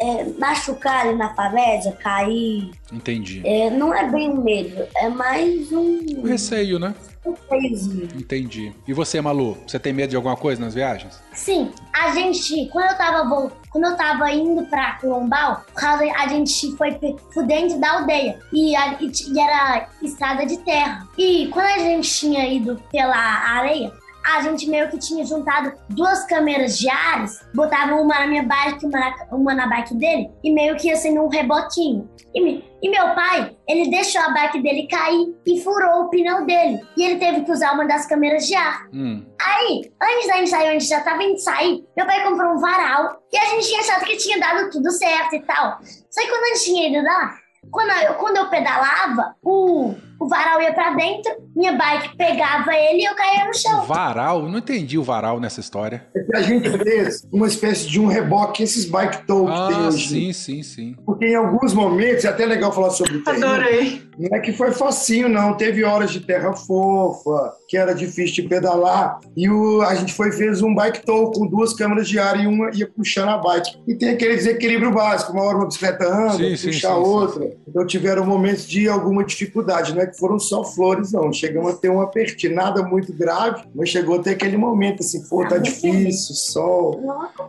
é, machucar ali na favela, cair. Entendi. É, não é bem um medo, é mais um. Um receio, né? um receiozinho. Entendi. E você, Malu? Você tem medo de alguma coisa nas viagens? Sim, a gente, quando eu tava, vol- quando eu tava indo pra Colombal, a gente foi por dentro da aldeia e, a- e e era estrada de terra. E quando a gente tinha ido pela areia, a gente meio que tinha juntado duas câmeras de ares, botava uma na minha bike e uma na, uma na bike dele, e meio que assim num rebotinho. E, me- e meu pai, ele deixou a bike dele cair e furou o pneu dele. E ele teve que usar uma das câmeras de ar. Hum. Aí, antes da gente sair, onde já tava indo sair, meu pai comprou um varal e a gente tinha achado que tinha dado tudo certo e tal. Só que quando a gente tinha ido lá, quando eu, quando eu pedalava, o, o varal ia pra dentro, minha bike pegava ele e eu caía no chão. Varal? Não entendi o varal nessa história. É que a gente fez uma espécie de um reboque, esses bike tow que tem Ah, hoje. sim, sim, sim. Porque em alguns momentos, é até legal falar sobre o terreno, Adorei. Não é que foi facinho, não. Teve horas de terra fofa, que era difícil de pedalar. E o, a gente foi fez um bike tow com duas câmeras de ar e uma ia puxando a bike. E tem aquele desequilíbrio básico. Uma hora uma bicicleta anda, Sim, puxa sim, a sim, outra. Então tiveram momentos de alguma dificuldade. Não é que foram só flores, não. Chegamos a ter uma pertinada muito grave, mas chegou até aquele momento assim, pô, tá difícil, sol.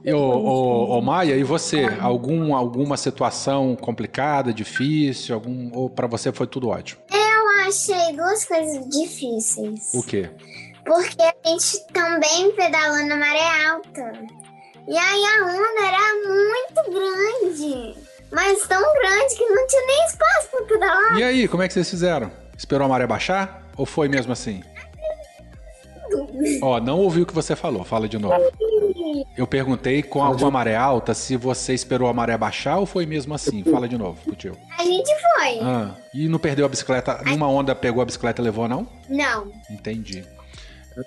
E, ô, ô, ô, Maia, e você? Algum, alguma situação complicada, difícil? Algum, ou pra você foi tudo ótimo? Eu achei duas coisas difíceis. O quê? Porque a gente também pedalou na maré alta. E aí a onda era muito grande. Mas tão grande que não tinha nem espaço pra pedalar. E aí, como é que vocês fizeram? Esperou a maré baixar? Ou foi mesmo assim? Ó, não ouvi o que você falou, fala de novo. Eu perguntei com a, com a maré alta se você esperou a maré baixar ou foi mesmo assim. Fala de novo, tio. A gente foi. Ah, e não perdeu a bicicleta? Numa onda pegou a bicicleta e levou, não? Não. Entendi.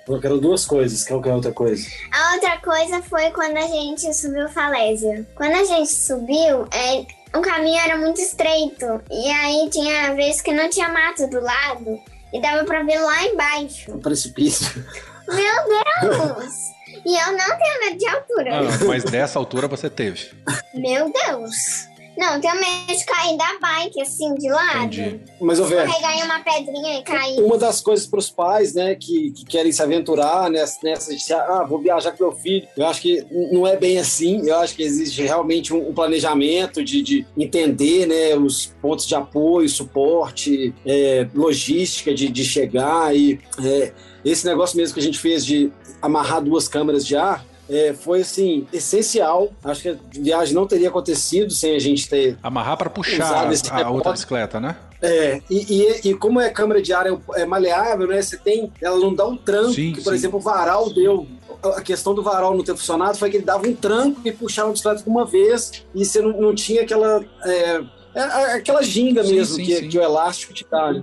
Eu quero duas coisas. Qual que é a outra coisa? A outra coisa foi quando a gente subiu Falésia. Quando a gente subiu, é, o caminho era muito estreito. E aí tinha vezes que não tinha mato do lado. E dava pra ver lá embaixo. Um precipício. [LAUGHS] Meu Deus! e eu não tenho medo de altura. Ah, mas dessa altura você teve. Meu Deus! Não, tenho medo de cair da bike, assim, de lado. Entendi. Mas, ô, Vera, Carregar em uma pedrinha e cair. Uma das coisas para os pais, né, que, que querem se aventurar nessa, nessa de, ah, vou viajar com meu filho. Eu acho que não é bem assim. Eu acho que existe realmente um, um planejamento de, de entender, né, os pontos de apoio, suporte, é, logística de, de chegar e é, esse negócio mesmo que a gente fez de amarrar duas câmeras de ar. É, foi assim essencial. Acho que a viagem não teria acontecido sem a gente ter Amarrar pra puxar a, a outra bicicleta, né? é, e, e, e como é câmera de ar é, é maleável, né? Você tem. Ela não dá um tranco, Sim, que, por sim. exemplo, o varal deu. A questão do varal não ter funcionado foi que ele dava um tranco e puxava a bicicleta de uma vez e você não, não tinha aquela. é, é, é aquela ginga Sim, mesmo que, que o elástico te dá. né?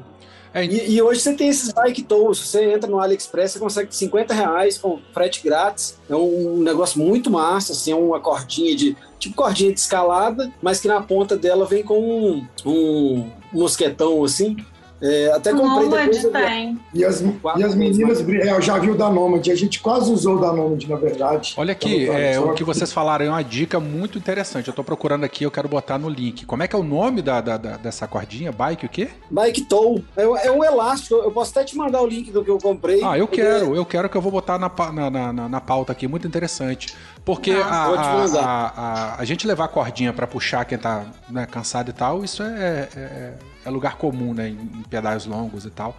É, E, e hoje você tem esses bike tows, você entra no AliExpress, você consegue 50 reais com frete grátis. É um negócio muito massa, assim, é uma cordinha de. Tipo cordinha de escalada, mas que na ponta dela vem com um, um mosquetão assim. É, até comprei Nômade depois. eu tem. E as, e as meninas, bri- é, eu já vi o da Nômade, a gente quase usou o da Nômade, na verdade. Olha aqui, é, o que vocês falaram é uma dica muito interessante. Eu tô procurando aqui, eu quero botar no link. Como é que é o nome da, da- da- dessa cordinha? Bike o quê? Bike tow. É, é um elástico. Eu posso até te mandar o link do que eu comprei. Ah, eu Ele quero, eu quero que eu vou botar na, na, na- na pauta aqui, muito interessante. Porque a, a, a, a- a gente levar a cordinha pra puxar quem tá né, cansado e tal, isso é, é, é lugar comum, né? Em, em pedais longos e tal.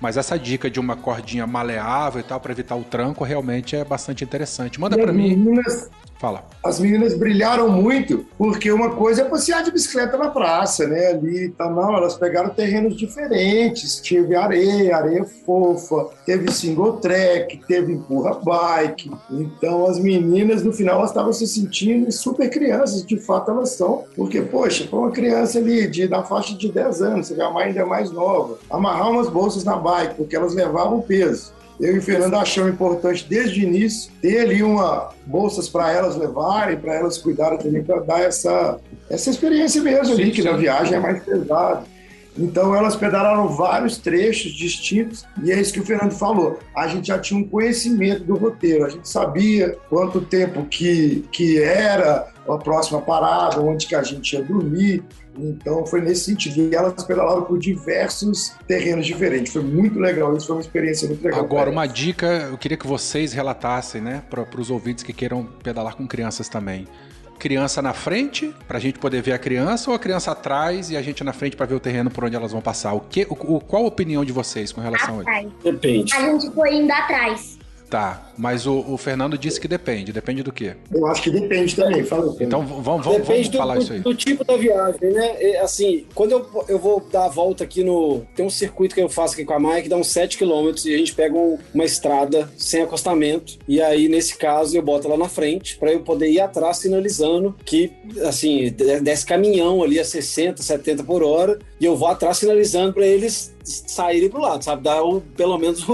Mas essa dica de uma cordinha maleável e tal, pra evitar o tranco, realmente é bastante interessante. Manda pra as mim. Fala. as meninas brilharam muito, porque uma coisa é passear de bicicleta na praça, né? Ali tal. Não, elas pegaram terrenos diferentes. Teve areia, areia fofa, teve single track, teve empurra bike. Então as meninas, no final, elas estavam se sentindo super crianças, de fato elas são. Porque, poxa, para uma criança ali de, na faixa de 10 anos, a mãe ainda é mais nova, amarrar umas bolsas na bike, porque elas levavam peso. Eu e o Fernando achamos importante desde o início ter ali uma bolsas para elas levarem, para elas cuidarem também, para dar essa, essa experiência mesmo ali, Sim, que na sim. viagem é mais pesado. Então elas pedalaram vários trechos distintos e é isso que o Fernando falou. A gente já tinha um conhecimento do roteiro, a gente sabia quanto tempo que, que era a próxima parada, onde que a gente ia dormir. Então foi nesse sentido. E elas pedalaram por diversos terrenos diferentes. Foi muito legal. Isso foi uma experiência muito legal. Agora, uma dica, eu queria que vocês relatassem, né, para os ouvintes que queiram pedalar com crianças também criança na frente, para a gente poder ver a criança, ou a criança atrás e a gente na frente para ver o terreno por onde elas vão passar? O que, o, qual a opinião de vocês com relação atrás. a isso? Depende. A gente foi indo atrás. Tá, mas o, o, Fernando disse que depende. Depende do quê? Eu acho que depende também. Fala então vamos, vamos, depende vamos falar do, isso aí. do tipo da viagem, né? assim, quando eu, eu vou dar a volta aqui no. Tem um circuito que eu faço aqui com a Maia que dá uns 7 km e a gente pega um, uma estrada sem acostamento. E aí, nesse caso, eu boto ela na frente para eu poder ir atrás sinalizando que, assim, desce caminhão ali a 60, 70 por hora e eu vou atrás sinalizando para eles saírem pro lado, sabe? Dar um, pelo menos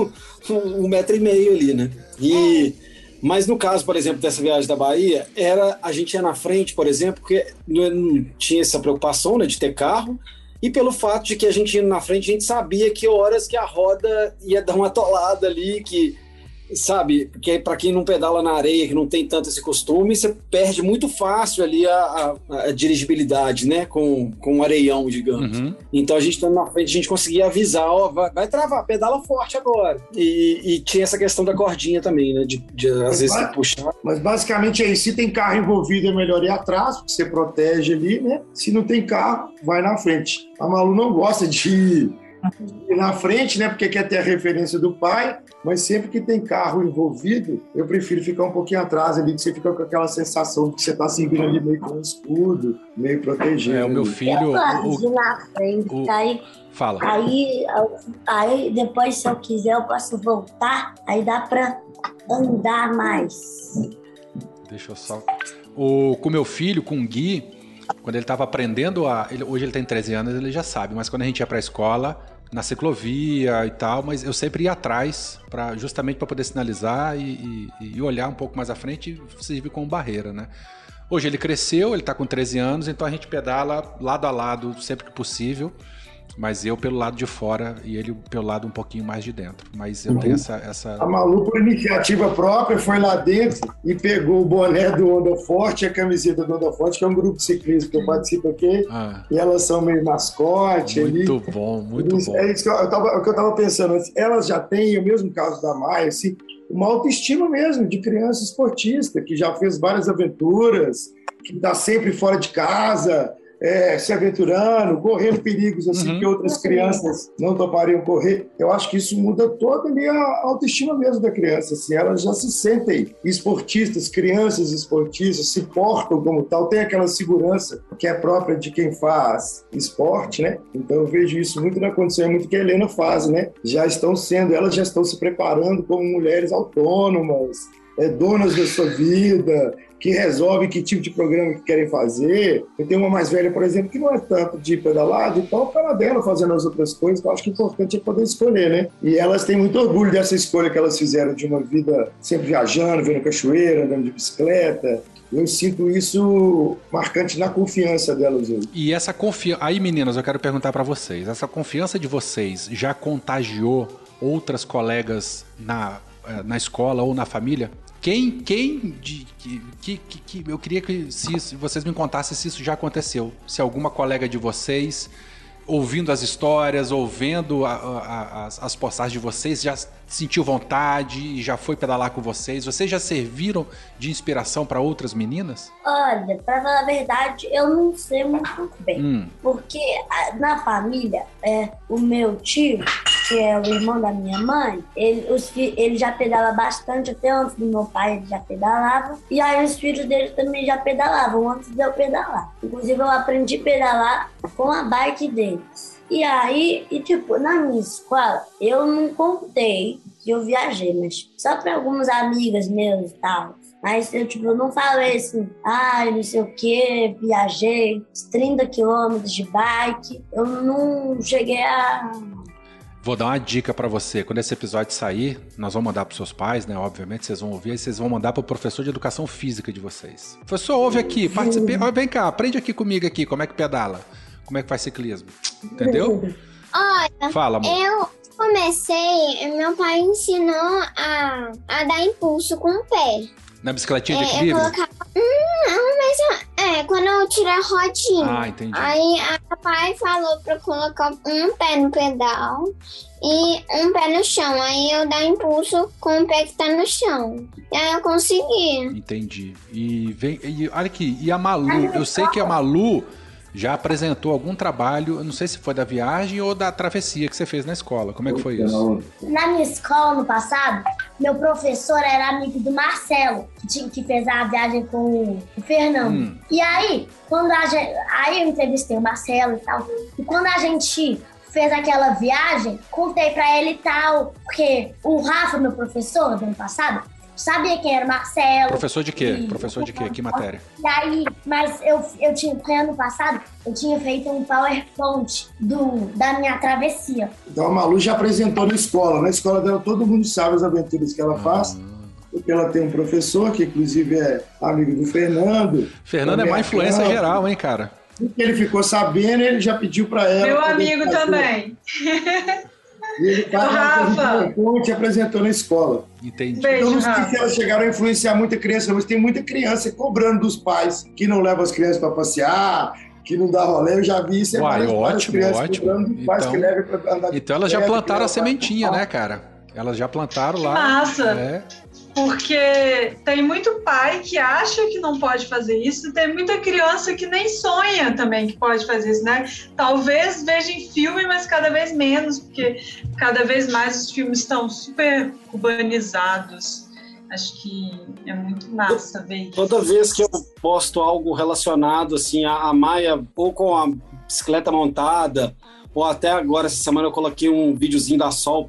um, um metro e meio ali, né? E, mas no caso, por exemplo, dessa viagem da Bahia, era a gente ia na frente, por exemplo, porque não tinha essa preocupação né, de ter carro, e pelo fato de que a gente indo na frente, a gente sabia que horas que a roda ia dar uma atolada ali, que sabe, porque para quem não pedala na areia, que não tem tanto esse costume, você perde muito fácil ali a, a, a dirigibilidade, né, com, com um areião, digamos. Uhum. Então a gente estando na frente, a gente conseguia avisar, ó, vai, vai, travar, pedala forte agora. E, e, tinha essa questão da cordinha também, né, de, de às vezes puxar. Mas basicamente é isso, se tem carro envolvido é melhor ir atrás, porque você protege ali, né, se não tem carro, vai na frente. A Malu não gosta de na frente, né? Porque quer ter a referência do pai, mas sempre que tem carro envolvido, eu prefiro ficar um pouquinho atrás ali, que você fica com aquela sensação de que você está seguindo ali meio com um escudo, meio protegido. É, o meu filho. Eu o, na frente, o, aí. Fala. Aí, aí depois, se eu quiser, eu posso voltar, aí dá para andar mais. Deixa eu só. O, com meu filho, com o Gui, quando ele estava aprendendo a. Ele, hoje ele tem 13 anos, ele já sabe, mas quando a gente ia para a escola, na ciclovia e tal, mas eu sempre ia atrás, para justamente para poder sinalizar e, e, e, olhar um pouco mais à frente e servir como barreira, né? Hoje ele cresceu, ele está com 13 anos, então a gente pedala lado a lado sempre que possível. Mas eu pelo lado de fora e ele pelo lado um pouquinho mais de dentro. Mas eu uhum. tenho essa, essa. A Malu, por iniciativa própria, foi lá dentro e pegou o boné do Onda Forte, a camiseta do Onda Forte, que é um grupo de ciclismo que eu participo aqui. Ah. E elas são meio mascote. Muito ali. bom, muito bom. É isso que eu, tava, o que eu tava pensando. Elas já têm, o mesmo caso da Maia, assim, uma autoestima mesmo de criança esportista, que já fez várias aventuras, que está sempre fora de casa é, se aventurando, correndo perigos assim uhum. que outras crianças não topariam correr. Eu acho que isso muda toda ali a autoestima mesmo da criança. Assim, elas já se sentem esportistas, crianças esportistas, se portam como tal, tem aquela segurança que é própria de quem faz esporte, né? Então eu vejo isso muito na condição, é muito que a Helena faz, né? Já estão sendo, elas já estão se preparando como mulheres autônomas, é, donas da sua vida, que resolvem que tipo de programa que querem fazer. Eu tenho uma mais velha, por exemplo, que não é tanto de pedalada, então para dela fazendo as outras coisas, eu acho que o importante é poder escolher, né? E elas têm muito orgulho dessa escolha que elas fizeram de uma vida sempre viajando, vendo cachoeira, andando de bicicleta, eu sinto isso marcante na confiança delas hoje. E essa confiança. Aí, meninas, eu quero perguntar para vocês: essa confiança de vocês já contagiou outras colegas na, eh, na escola ou na família? Quem, quem de, que, que, que, eu queria que se vocês me contassem se isso já aconteceu. Se alguma colega de vocês, ouvindo as histórias, ouvindo a, a, as, as postagens de vocês, já sentiu vontade e já foi pedalar com vocês? Vocês já serviram de inspiração para outras meninas? Olha, para falar a verdade, eu não sei muito bem. Hum. Porque na família, é, o meu tio que é o irmão da minha mãe, ele, os, ele já pedala bastante, até antes do meu pai ele já pedalava. E aí os filhos dele também já pedalavam antes de eu pedalar. Inclusive eu aprendi a pedalar com a bike deles. E aí, e tipo, na minha escola, eu não contei que eu viajei, mas só para algumas amigas meus e tal. Mas eu, tipo, não falei assim, ai, ah, não sei o que, viajei 30 quilômetros de bike. Eu não cheguei a Vou dar uma dica para você. Quando esse episódio sair, nós vamos mandar para seus pais, né? Obviamente, vocês vão ouvir, e vocês vão mandar para o professor de educação física de vocês. Professor, ouve aqui, participe. Vem cá, aprende aqui comigo aqui, como é que pedala. como é que faz ciclismo. Entendeu? Olha, Fala, amor. eu comecei, meu pai ensinou a, a dar impulso com o pé. Na bicicletinha de É, eu equilíbrio? colocava. Hum, não, mas é, quando eu tirei a rodinha. Ah, entendi. Aí a pai falou pra eu colocar um pé no pedal e um pé no chão. Aí eu dar impulso com o pé que tá no chão. E aí eu consegui. Entendi. E vem. E, olha aqui, e a Malu? Eu sei que a Malu já apresentou algum trabalho, não sei se foi da viagem ou da travessia que você fez na escola. Como é que foi isso? Na minha escola, no passado, meu professor era amigo do Marcelo, que, fez a viagem com o Fernando. Hum. E aí, quando a gente, aí eu entrevistei o Marcelo e tal. E quando a gente fez aquela viagem, contei pra ele e tal, porque o Rafa, meu professor do ano passado, sabia quem era o Marcelo. Professor de quê? E- Professor de quê? Que [LAUGHS] matéria? E aí, mas eu, eu tinha, porque ano passado, eu tinha feito um PowerPoint do, da minha travessia. Então a Malu já apresentou na escola. Na escola dela todo mundo sabe as aventuras que Ah. ela faz. Porque ela tem um professor que inclusive é amigo do Fernando. Fernando é uma influência campo. geral, hein, cara? E que ele ficou sabendo, ele já pediu para ela. Meu amigo também. [LAUGHS] E ele faz Rafa. um PowerPoint e apresentou na escola. Entendi. Então Beijo, não sei Rafa. se elas chegaram a influenciar muita criança, mas tem muita criança cobrando dos pais que não levam as crianças para passear, que não dá rolê. Eu já vi isso. é Uai, ótimo, crianças ótimo. cobrando dos pais Então- que Então elas já plantaram a que sementinha, né, cara? Elas já plantaram lá. Massa. É. Porque tem muito pai que acha que não pode fazer isso, tem muita criança que nem sonha também que pode fazer isso, né? Talvez veja em filme, mas cada vez menos, porque cada vez mais os filmes estão super urbanizados. Acho que é muito massa ver isso. Toda vez que eu posto algo relacionado assim a Maia ou com a bicicleta montada, ou até agora essa semana eu coloquei um videozinho da Sol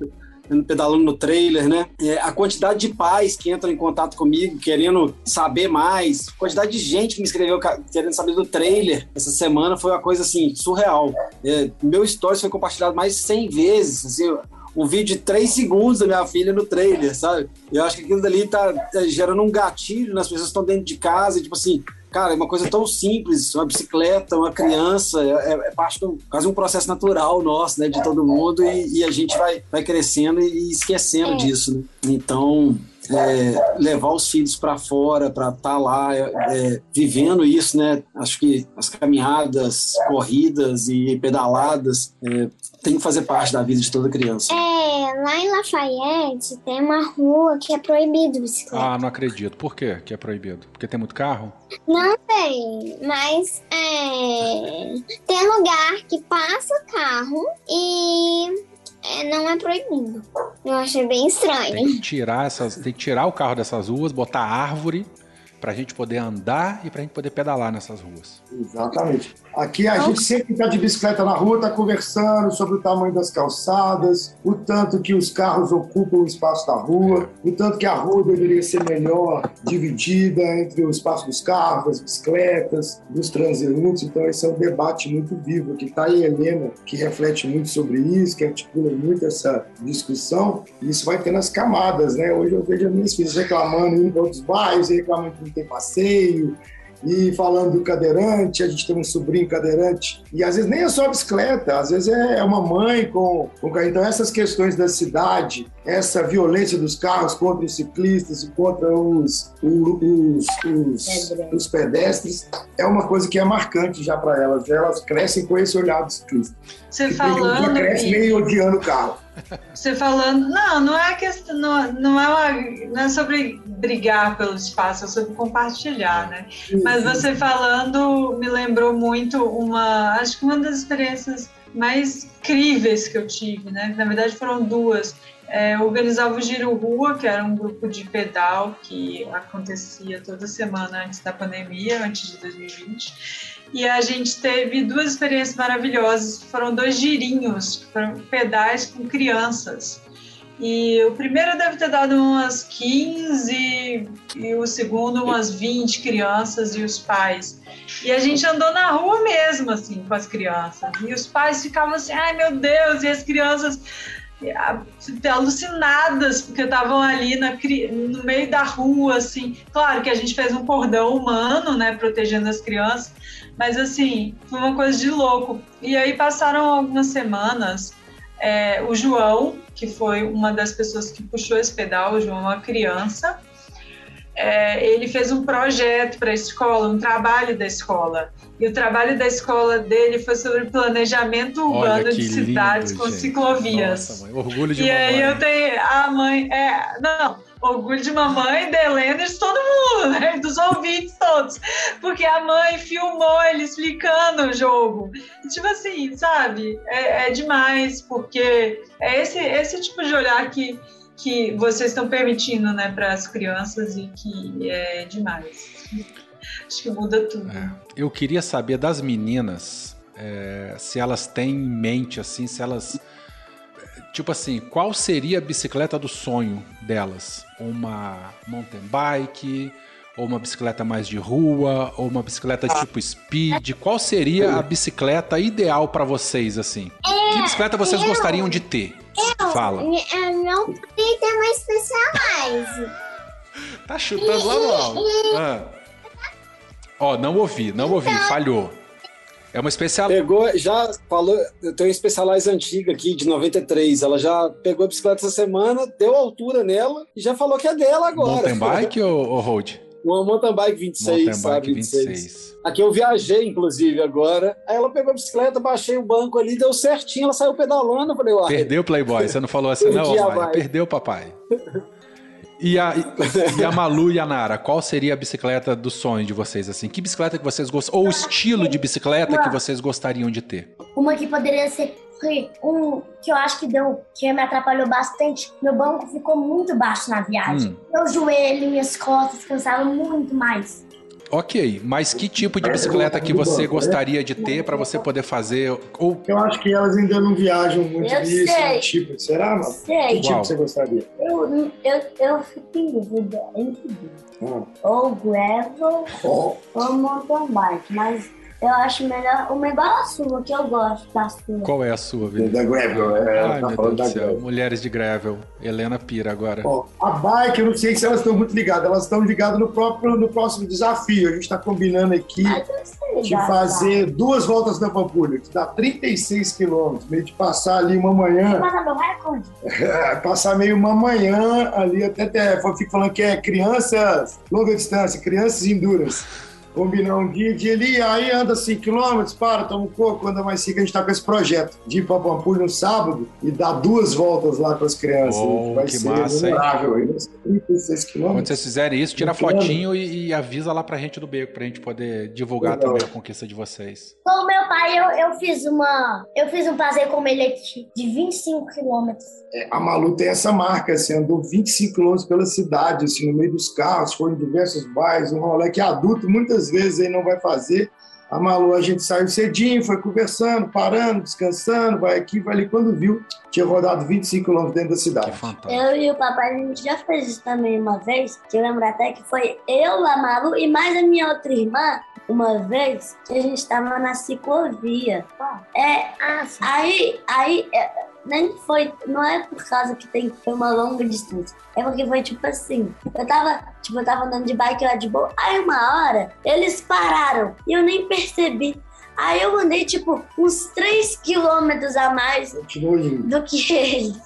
pedalando no trailer, né? É, a quantidade de pais que entram em contato comigo querendo saber mais, a quantidade de gente que me escreveu querendo saber do trailer essa semana foi uma coisa assim surreal. É, meu stories foi compartilhado mais de 100 vezes, assim, um vídeo de 3 segundos da minha filha no trailer, sabe? Eu acho que aquilo dali tá é, gerando um gatilho nas pessoas que estão dentro de casa, e, tipo assim, cara, é uma coisa tão simples, uma bicicleta, uma criança, é, é parte do quase um processo natural nosso, né, de todo mundo, e, e a gente vai, vai crescendo e esquecendo É. disso, né? Então, é, levar os filhos para fora, para estar lá é, é, vivendo isso, né? Acho que as caminhadas, corridas e pedaladas é, tem que fazer parte da vida de toda criança. É, lá em Lafayette tem uma rua que é proibido bicicleta. Ah, não acredito. Por quê que é proibido? Porque tem muito carro? Não tem, mas é, tem lugar que passa carro e é, não é proibido. Eu achei bem Tem estranho. que tirar essas, tem que tirar o carro dessas ruas, botar árvore pra gente poder andar e pra gente poder pedalar nessas ruas. Exatamente. Aqui a gente sempre está de bicicleta na rua, está conversando sobre o tamanho das calçadas, o tanto que os carros ocupam o espaço da rua, o tanto que a rua deveria ser melhor dividida entre o espaço dos carros, das bicicletas, dos transeuntes. Então, esse é um debate muito vivo. Aqui está a Helena, que reflete muito sobre isso, que articula muito essa discussão. E isso vai tendo as camadas, né? Hoje eu vejo as minhas filhas reclamando, indo para outros bairros, reclamando que não tem passeio, e falando do cadeirante, a gente tem um sobrinho cadeirante, e às vezes nem é só bicicleta, às vezes é uma mãe com, com carro. Então, essas questões da cidade, essa violência dos carros contra os ciclistas e contra os, os, os, os, pedestres, é uma coisa que é marcante já para elas. Elas crescem com esse olhar do ciclista. Você E falando. cresce meio odiando o carro. Você falando, não, não é questão, não, não é uma, não é sobre brigar pelo espaço, é sobre compartilhar, né? Mas você falando me lembrou muito uma, acho que uma das experiências mais incríveis que eu tive, né? Na verdade foram duas. É, eu organizava o Giro Rua, que era um grupo de pedal que acontecia toda semana antes da pandemia, antes de 2020. E a gente teve duas experiências maravilhosas. Foram dois girinhos, foram pedais com crianças. E o primeiro deve ter dado umas 15 e o segundo umas 20 crianças e os pais. E a gente andou na rua mesmo, assim, com as crianças. E os pais ficavam assim, ai meu Deus, e as crianças alucinadas, porque estavam ali na, no meio da rua, assim. Claro que a gente fez um cordão humano, né, protegendo as crianças, mas assim, foi uma coisa de louco. E aí passaram algumas semanas, é, o João, que foi uma das pessoas que puxou esse pedal, o João, uma criança, é, ele fez um projeto para a escola, um trabalho da escola. E o trabalho da escola dele foi sobre planejamento urbano de cidades lindo, com gente. ciclovias. Nossa, mãe, orgulho de E aí eu tenho a mãe, é, não, orgulho de mamãe, de Helena, de todo mundo, né? Dos ouvintes todos. Porque a mãe filmou ele explicando o jogo. Tipo assim, sabe? É, é demais, porque é esse, esse tipo de olhar que que vocês estão permitindo né, para as crianças e que é demais. Acho que muda tudo. É. Eu queria saber das meninas é, se elas têm em mente, assim, se elas. Tipo assim, qual seria a bicicleta do sonho delas? Uma mountain bike, ou uma bicicleta mais de rua, ou uma bicicleta tipo speed? Qual seria a bicicleta ideal para vocês, assim? Que bicicleta vocês gostariam de ter? Eu, Fala. Eu não podia ter uma Specialized. tá chutando lá no alto. Ah. Ó, não ouvi, não ouvi, então, falhou. É uma especial. Pegou, já falou. Eu tenho uma Specialized antiga aqui, de 93. Ela já pegou a bicicleta essa semana, deu altura nela e já falou que é dela agora. Mountain [LAUGHS] bike ou, ou road? Uma mountain bike 26, mountain sabe? Bike 26. 26. Aqui eu viajei, inclusive, agora. Aí ela pegou a bicicleta, baixei o banco ali, deu certinho, ela saiu pedalando. Eu falei, uai. Perdeu, Playboy. Você não falou assim, [LAUGHS] não. Perdeu, papai. [LAUGHS] E a, e a Malu e a Nara, qual seria a bicicleta do sonho de vocês, assim? Que bicicleta que vocês gostam? Ou o estilo de bicicleta que vocês gostariam de ter? Uma que poderia ser um que eu acho que deu, que me atrapalhou bastante. Meu banco ficou muito baixo na viagem. Hum. Meu joelho, minhas costas cansavam muito mais. Ok, mas que tipo de bicicleta que você gostaria de ter para você poder fazer? Ou... Eu acho que elas ainda não viajam muito eu nisso, sei. tipo, será, mano? Sei. Que tipo Uau. você gostaria? Eu, eu, eu fico em dúvida entre hum. ou gravel oh. ou mountain bike, mas eu acho melhor uma igual a sua, que eu gosto da sua. Qual é a sua, Vitor? Da Gravel. É, Ai, tá meu Deus do céu. Gravel. Mulheres de Gravel. Helena Pira agora. Ó, a bike, eu não sei se elas estão muito ligadas. Elas estão ligadas no, próprio, no próximo desafio. A gente está combinando aqui de fazer duas voltas da Pampulha, que dá 36 quilômetros. Meio de passar ali uma manhã. Passar meu recorde? É, [LAUGHS] passar meio uma manhã ali. Até, até fico falando que é crianças longa distância, crianças endurance combinar um dia de ali, aí anda 5 km, para, toma um coco, anda mais 5, a gente tá com esse projeto de ir pra Pampulha no sábado e dar duas voltas lá com as crianças. Oh, vai que ser massa, memorável aí, 36 km. Quando vocês fizerem isso, tira fotinho e, e, avisa lá pra gente do Beco, pra gente poder divulgar Legal. também a conquista de vocês. Com o meu pai, eu, eu fiz uma. Eu fiz um passeio com ele aqui de 25 quilômetros. É, a Malu tem essa marca, assim, andou 25 quilômetros pela cidade, assim, no meio dos carros, foi em diversos bairros, um rolê que adulto muitas vezes aí não vai fazer. A Malu, a gente saiu cedinho, foi conversando, parando, descansando, vai aqui, vai ali. Quando viu, tinha rodado 25 quilômetros dentro da cidade. Eu e o papai, a gente já fez isso também uma vez, que eu lembro até que foi eu, a Malu e mais a minha outra irmã, uma vez, que a gente estava na ciclovia. É, aí, aí, é, nem foi, não é por causa que tem foi uma longa distância. É porque foi tipo assim, eu tava, tipo, eu tava andando de bike lá de boa, aí uma hora eles pararam e eu nem percebi. Aí eu andei tipo uns 3 quilômetros a mais do que eles.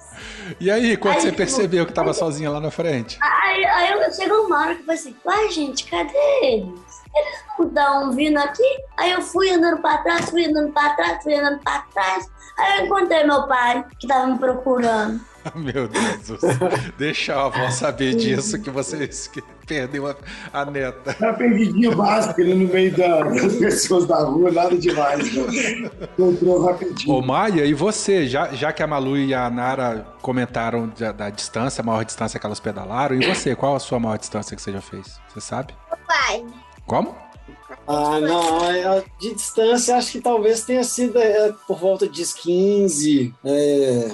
E aí, quando aí, você tipo, percebeu que tava aí, sozinha lá na frente? Aí, aí eu, chegou uma hora que eu falei assim, uai gente, cadê eles? Eles não estão vindo aqui? Aí eu fui andando pra trás, fui andando pra trás, fui andando pra trás. Aí eu encontrei meu pai, que tava me procurando. [LAUGHS] Meu Deus do céu. Deixa a avó saber disso, que você perdeu a, a neta. Tá perdidinho básico ali no meio da, das pessoas da rua, nada demais. Né? Encontrou rapidinho. Ô Maia, e você? Já, já que a Malu e a Nara comentaram da, da, distância, a maior distância que elas pedalaram, e você? Qual a sua maior distância que você já fez? Você sabe? Pai. Como? Ah, não, de distância acho que talvez tenha sido é, por volta de 15. É...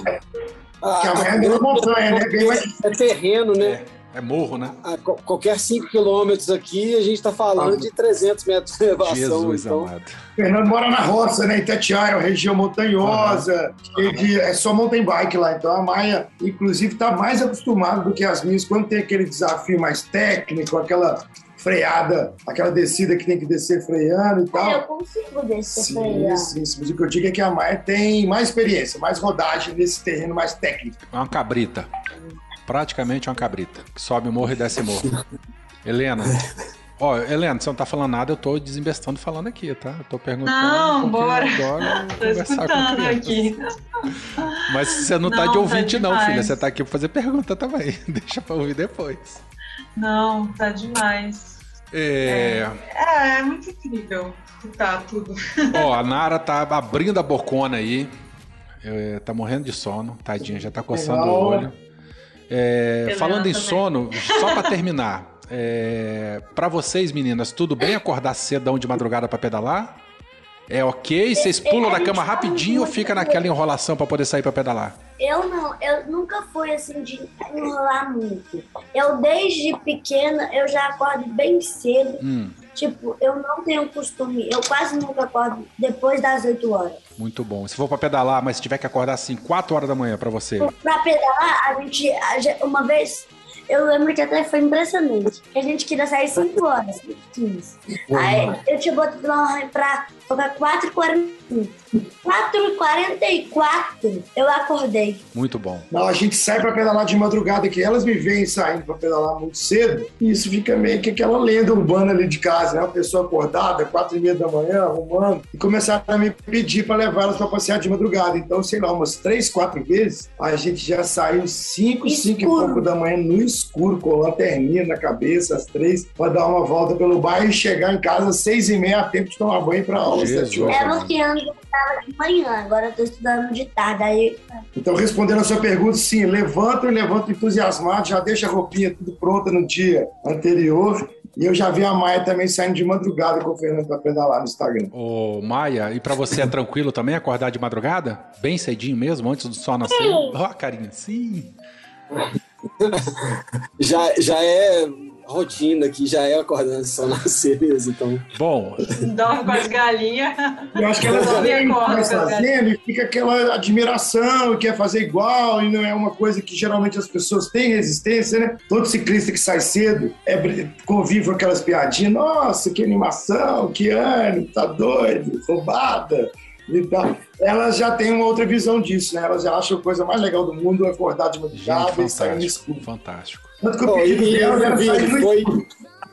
Ah, que é uma montanha, né? É terreno, né? É morro, né? A co- qualquer 5 quilômetros aqui, a gente está falando de 300 metros de elevação. Jesus então, amado. Fernando mora na roça, né? Itatiaia, é uma região montanhosa, de- é só mountain bike lá. Então a Maia, inclusive, está mais acostumada do que as minhas quando tem aquele desafio mais técnico, aquela freada, aquela descida que tem que descer freando e Eu tal. consigo descer Sim, frear. sim, sim. Mas o que eu digo é que a Maia tem mais experiência, mais rodagem nesse terreno mais técnico. É uma cabrita. Praticamente uma cabrita. Que sobe morro e desce morro. [LAUGHS] Helena. Ó, Helena, você não tá falando nada, eu tô desembestando falando aqui, tá? Eu tô perguntando. Não, bora. Agora eu Tô escutando aqui. Mas você não, tá Não, de tá ouvinte, não, demais. filha. Você tá aqui pra fazer pergunta também. [LAUGHS] Deixa pra ouvir depois. Não, tá demais. É, É, é muito incrível escutar tudo. Ó, a [LAUGHS] Nara tá abrindo a bocona aí. É, tá morrendo de sono, tadinha, já tá coçando Legal. o olho. É, falando em também. sono, só pra [LAUGHS] terminar. É, para vocês, meninas, tudo bem acordar cedão de madrugada pra pedalar? É ok? Vocês pulam da cama rapidinho ou fica naquela enrolação pra poder sair pra pedalar? Eu não, eu nunca fui assim de enrolar muito. Eu desde pequena eu já acordo bem cedo. Hum, Tipo, eu não tenho costume, eu quase nunca acordo depois das 8 horas. muito bom. Se for pra pedalar, mas se tiver que acordar assim 4 horas da manhã pra você. Pra pedalar, a gente, uma vez, eu lembro que até foi impressionante. A gente queria sair 5 horas, 15. Aí eu tinha botado pra colocar 4h45. 4h44 eu acordei. Muito bom. Não, a gente sai para pedalar de madrugada, que elas me veem saindo para pedalar muito cedo, e isso fica meio que aquela lenda urbana ali de casa, né? Uma pessoa acordada, quatro e meia da manhã, arrumando, e começaram a me pedir para levar elas para passear de madrugada. Então, sei lá, umas três, quatro vezes, a gente já saiu cinco, cinco e Escuro. pouco da manhã no escuro, com lanterninha na cabeça, às três, para dar uma volta pelo bairro e chegar em casa às seis e meia, a tempo de tomar banho para aula, Jesus. É porque antes eu estudava de manhã, agora eu tô estudando de tarde. Aí Então, respondendo a sua pergunta, sim, levanto e levanto entusiasmado, já deixa a roupinha tudo pronta no dia anterior. E eu já vi a Maia também saindo de madrugada com o Fernando para pedalar no Instagram. Ô, Maia, e pra você é tranquilo também acordar de madrugada? Bem cedinho mesmo, antes do sol nascer? Ó, carinha, sim. [LAUGHS] já, já é rotina aqui, já é acordando só nascer [LAUGHS] mesmo, então. Bom, Dorme com as galinhas. Eu acho que elas que com as galinhas. fazendo e fica aquela admiração e quer fazer igual, e não é uma coisa que geralmente as pessoas têm resistência, né? Todo ciclista que sai cedo é, convive com aquelas piadinhas, nossa, que animação, que ânimo, tá doido, roubada. E tal. Elas já têm uma outra visão disso, né? Elas já acham a coisa mais legal do mundo acordar de madrugada e sair no fantástico. escuro. Fantástico. Tanto que o Pô, pedido e, delas era sair no foi,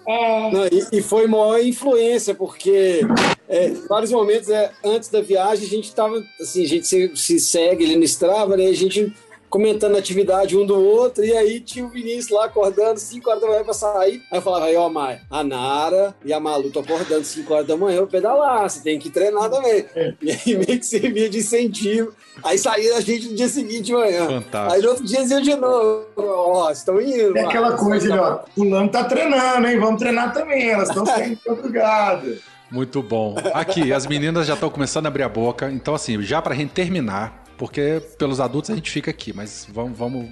é. não, e, e foi maior influência, porque é, vários momentos é, antes da viagem a gente tava, assim, a gente se, se segue ali no Strava, né? A gente comentando a atividade um do outro, e aí tinha o Vinícius lá acordando 5 horas da manhã pra sair. Aí eu falava, aí, ó, Maia, a Nara e a Malu estão acordando 5 horas da manhã pra pedalar, você tem que treinar também. E aí meio que servia de incentivo. Aí saía a gente no dia seguinte de manhã. Aí Fantástico. no outro dia iam de novo. Ó, estão indo. É aquela coisa, ali, ó, fulano tá treinando, hein? Vamos treinar também, elas estão saindo de madrugada. Muito bom. Aqui, as meninas já estão começando a abrir a boca. Então, assim, já pra gente terminar, porque pelos adultos a gente fica aqui, mas vamos, vamos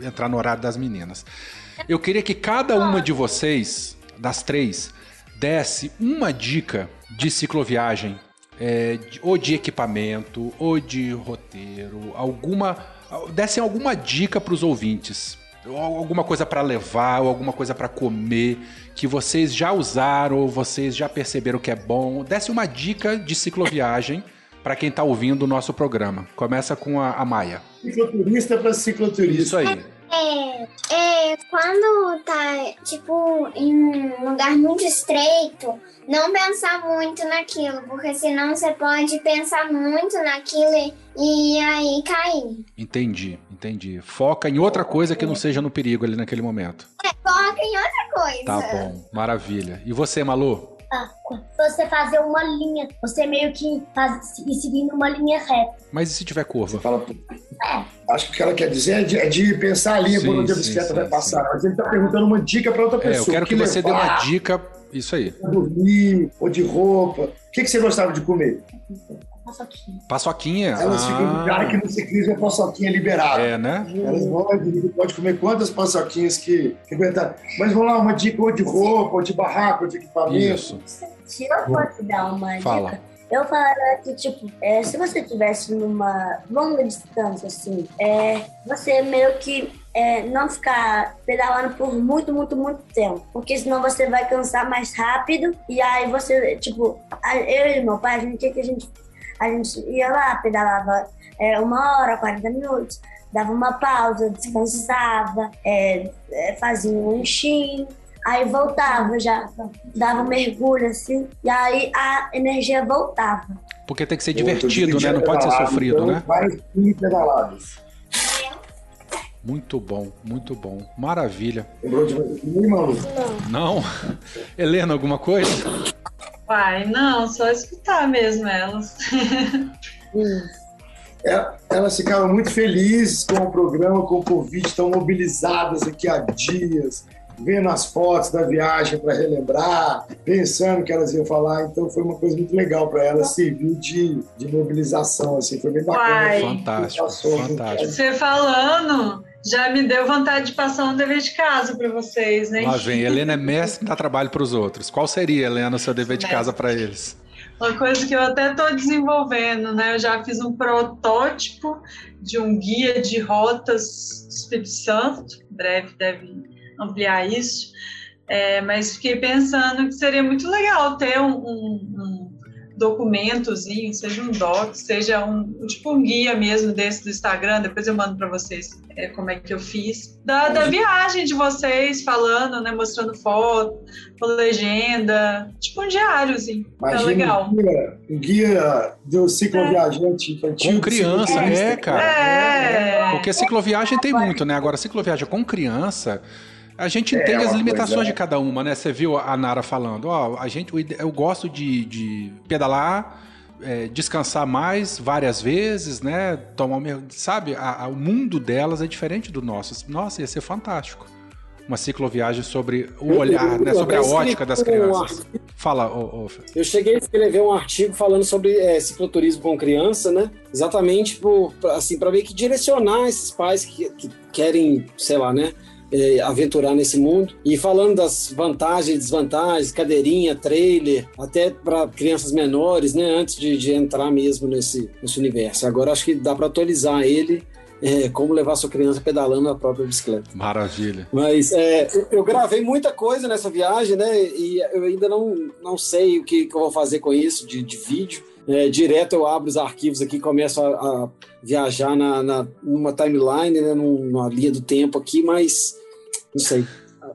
entrar no horário das meninas. Eu queria que cada uma de vocês, das três, desse uma dica de cicloviagem, é, ou de equipamento, ou de roteiro, alguma. dessem alguma dica para os ouvintes. Ou alguma coisa para levar, ou alguma coisa para comer, que vocês já usaram, ou vocês já perceberam que é bom. Desse uma dica de cicloviagem para quem está ouvindo o nosso programa. Começa com a, a Maia. Cicloturista para cicloturista. Isso aí. É, é, quando tá, tipo, em um lugar muito estreito, não pensar muito naquilo, porque senão você pode pensar muito naquilo e, e aí cair. Entendi, entendi. Foca em outra coisa que não seja no perigo ali naquele momento. É, foca em outra coisa. Tá bom, maravilha. E você, Malu? Você fazer uma linha, você meio que faz, ir seguindo uma linha reta. Mas e se tiver curva? Fala, acho que o que ela quer dizer é de, é de pensar a linha Sim, por onde a bicicleta sim, vai sim. passar. Mas ele está perguntando uma dica para outra É, pessoa. eu quero O que você dê uma dica. Isso aí. dormir ou de roupa. O que, que você gostava de comer? Paçoquinha. Paçoquinha. Elas ficam ah, ligadas que no ciclismo é paçoquinha liberada. É, né? Elas vão lá e pode comer quantas paçoquinhas que, que aguentar. Mas vamos lá, uma dica ou de roupa, ou de barraco, ou de equipamento. Isso. Se eu fosse dar uma Fala. dica, eu falaria que, tipo, é, se você estivesse numa longa distância, assim, é, você meio que é, não ficar pedalando por muito, muito, muito tempo. Porque senão você vai cansar mais rápido. E aí você, tipo, a- eu e meu pai, a gente, o que que a gente A gente ia lá, pedalava é, uma hora, 40 minutos, dava uma pausa, descansava, é, é, fazia um lanchinho. Aí voltava já, dava um mergulho assim, e aí a energia voltava. Porque tem que ser divertido, né? Não pode ser sofrido, então, né? 15 pedaladas. Muito bom, muito bom. Maravilha. Lembrou de mim? Não? Helena, alguma coisa? Pai, não, só escutar mesmo elas. [LAUGHS] É, Elas ficaram muito felizes com o programa, com o convite, estão mobilizadas aqui há dias, vendo as fotos da viagem para relembrar, pensando que elas iam falar. Então foi uma coisa muito legal para elas, serviu de, de mobilização, assim, foi bem bacana. Uai. Fantástico, Passou, fantástico. Você falando, já me deu vontade de passar um dever de casa para vocês, né? Lá [LAUGHS] vem, Helena é mestre dar trabalho para os outros. Qual seria, Helena, o seu dever de casa para eles? Uma coisa que eu até estou desenvolvendo, né? Eu já fiz um protótipo de um guia de rotas do Espírito Santo, em breve deve ampliar isso, É, mas fiquei pensando que seria muito legal ter um, um- um documentozinho, seja um doc, seja um tipo um guia mesmo desse do Instagram, depois eu mando para vocês é, como é que eu fiz, da, da viagem de vocês, falando, né, mostrando foto, com legenda, tipo um diáriozinho, tá Imagina legal. um guia, um guia do cicloviajante infantil. Com criança, é, cara. É. Porque cicloviagem tem muito, né? Agora, cicloviagem com criança, a gente É, entende as limitações coisa- de cada uma, né? Você viu a Nara falando, ó, a gente, eu gosto de, de pedalar, é, descansar mais várias vezes, né? Tomar, um sabe? A- a- o mundo delas é diferente do nosso. Nossa, ia ser fantástico. Uma cicloviagem sobre o olhar, né? Sobre a ótica das crianças. Fala, ô, Fê. Eu cheguei a escrever um artigo falando sobre é, cicloturismo com criança, né? Exatamente por, pra- assim, para meio que direcionar esses pais que, que querem, sei lá, né? É, aventurar nesse mundo e falando das vantagens e desvantagens, cadeirinha, trailer, até para crianças menores, né? Antes de, de entrar mesmo nesse, nesse universo. Agora acho que dá para atualizar ele, é, como levar sua criança pedalando a própria bicicleta. Maravilha. Mas é, eu- gravei muita coisa nessa viagem, né? E eu ainda não, não sei o que, que eu vou fazer com isso de, de vídeo. É, direto eu abro os arquivos aqui e começo a, a viajar na, na- numa timeline, né? Num- numa linha do tempo aqui, mas não sei.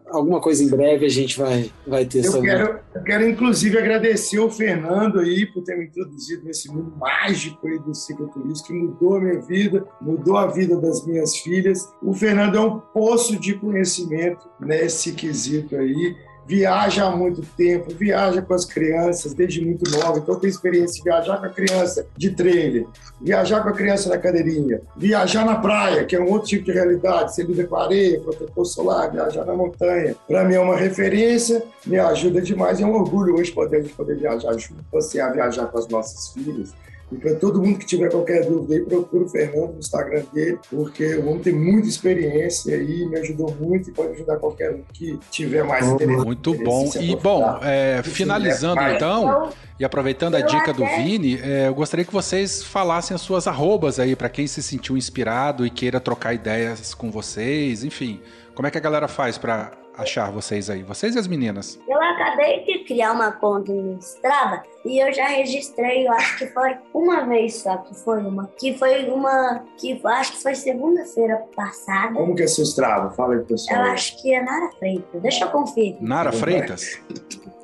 Alguma coisa em breve a gente vai, vai ter Eu sobre. quero, eu quero, inclusive, agradecer o Fernando aí por ter me introduzido nesse mundo mágico aí do cicloturismo, que mudou a minha vida, mudou a vida das minhas filhas. O Fernando é um poço de conhecimento nesse quesito aí. Viaja há muito tempo, viaja com as crianças desde muito nova, então tem experiência de viajar com a criança de trailer, viajar com a criança na cadeirinha, viajar na praia, que é um outro tipo de realidade, você lida com areia, protetor solar, viajar na montanha. Para mim é uma referência, me ajuda demais, é um orgulho hoje poder, poder viajar junto, passear, viajar com as nossas filhas. E para todo mundo que tiver qualquer dúvida aí, procura o Fernando no Instagram dele, porque o homem tem muita experiência aí, me ajudou muito e pode ajudar qualquer um que tiver mais interesse. Muito bom. E bom, é, finalizando né? então, e aproveitando a dica do Vini, é, eu gostaria que vocês falassem as suas arrobas aí para quem se sentiu inspirado e queira trocar ideias com vocês, enfim. Como é que a galera faz para achar vocês aí? Vocês e as meninas. Eu acabei de criar uma conta no Strava e eu já registrei, eu acho que foi uma vez só que foi uma. Que foi uma. Que eu acho que foi segunda-feira passada. Como que é seu Strava? Fala aí, Eu pessoal. acho que é Nara Freitas. Deixa eu conferir. Nara Freitas?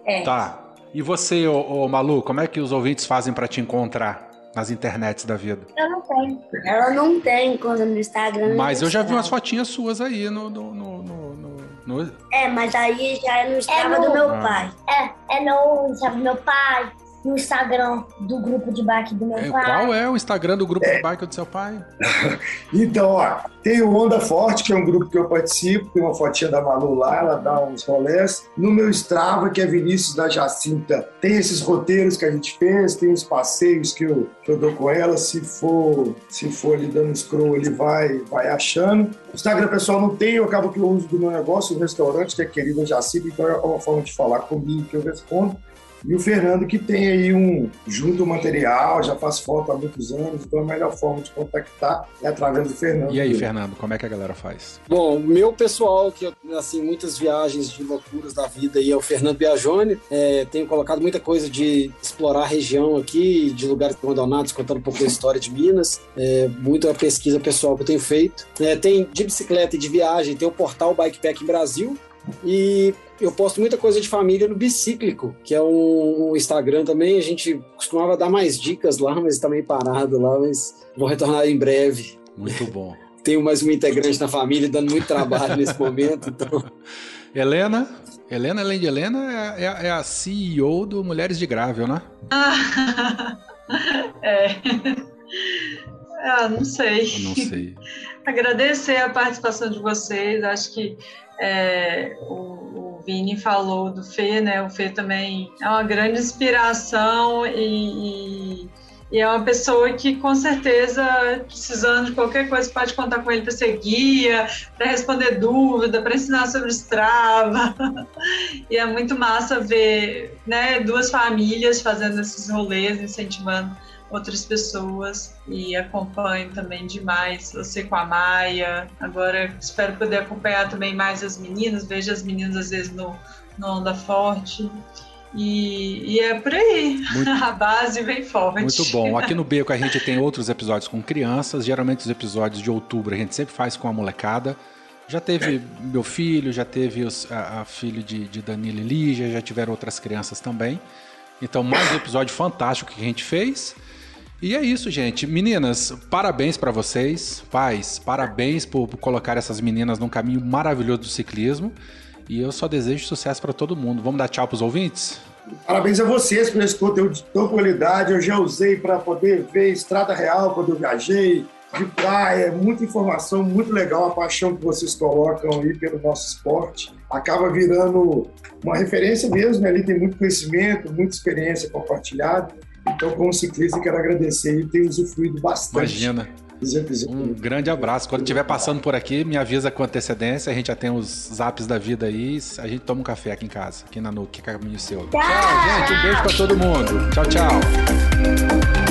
É. Tá. E você, ô, ô, Malu, como é que os ouvintes fazem para te encontrar nas internets da vida? Eu não tenho. Ela não tem conta no Instagram. Mas no eu já vi umas fotinhas suas aí no. no, no, no- no- no- É, mas aí já é no Strava no- do meu Ah. pai. É, é no, sabe, meu pai. No Instagram do grupo de bike do meu É, pai. Qual é o Instagram do grupo de bike do seu pai? [LAUGHS] Então, ó, tem o Onda Forte, que é um grupo que eu participo, tem uma fotinha da Malu lá, ela dá uns rolés. No meu Strava, que é Vinícius da Jacinta, tem esses roteiros que a gente fez, tem os passeios que eu, que eu dou com ela, se for, se for ali dando scroll, ele vai, vai achando. O Instagram pessoal não tem, eu acabo que eu uso do meu negócio, o restaurante, que é querida Jacinta, então é uma forma de falar comigo que eu respondo. E o Fernando, que tem aí um junto material, já faz foto há muitos anos, então a melhor forma de contactar é através do Fernando. E aí, Fernando, como é que a galera faz? Bom, o meu pessoal, que assim, muitas viagens de loucuras da vida aí é o Fernando Biagione. É, tenho colocado muita coisa de explorar a região aqui, de lugares abandonados, contando um pouco da história de Minas. É, muita pesquisa pessoal que eu tenho feito. É, tem de bicicleta e de viagem, tem o portal Bikepack Brasil. E eu posto muita coisa de família no Bicíclico, que é um Instagram também. A gente costumava dar mais dicas lá, mas está meio parado lá, mas vou retornar em breve. Muito bom. [LAUGHS] Tenho mais uma integrante na família, dando muito trabalho nesse momento, então... [LAUGHS] Helena, Helena, além de Helena, é, é, é a CEO do Mulheres de Grável, né? [LAUGHS] é. Ah, não sei. Não sei. Agradecer a participação de vocês. Acho que é, o, o, Vini falou do Fê, né? O Fê também é uma grande inspiração e, e, e é uma pessoa que, com certeza, precisando de qualquer coisa, pode contar com ele para ser guia, para responder dúvida, para ensinar sobre Strava. [LAUGHS] e é muito massa ver né, duas famílias fazendo esses rolês, incentivando outras pessoas e acompanho também demais você com a Maia. Agora espero poder acompanhar também mais as meninas, vejo as meninas às vezes no, no Onda Forte. E, e é por aí, muito, [LAUGHS] a base vem forte. Muito bom. Aqui no Beco a gente tem outros episódios com crianças. Geralmente os episódios de outubro a gente sempre faz com a molecada. Já teve meu filho, já teve os, a, a filho de, de Danilo e Lígia, já tiveram outras crianças também. Então, mais um episódio fantástico que a gente fez. E é isso, gente. Meninas, parabéns para vocês. Pais, parabéns por, colocar essas meninas num caminho maravilhoso do ciclismo. E eu só desejo sucesso para todo mundo. Vamos dar tchau pros ouvintes? Parabéns a vocês por esse conteúdo de tão qualidade. Eu já usei para poder ver estrada real quando eu viajei, de praia, muita informação, muito legal a paixão que vocês colocam aí pelo nosso esporte. Acaba virando uma referência mesmo, né? ali tem muito conhecimento, muita experiência compartilhada. Então, como ciclista, quero agradecer e ter usufruído bastante. Imagina. Um grande abraço. Quando estiver passando por aqui, me avisa com antecedência. A gente já tem os zaps da vida aí. A gente toma um café aqui em casa, aqui na Nuke, que é caminho seu. Tchau, gente. Um beijo pra todo mundo. Tchau, tchau.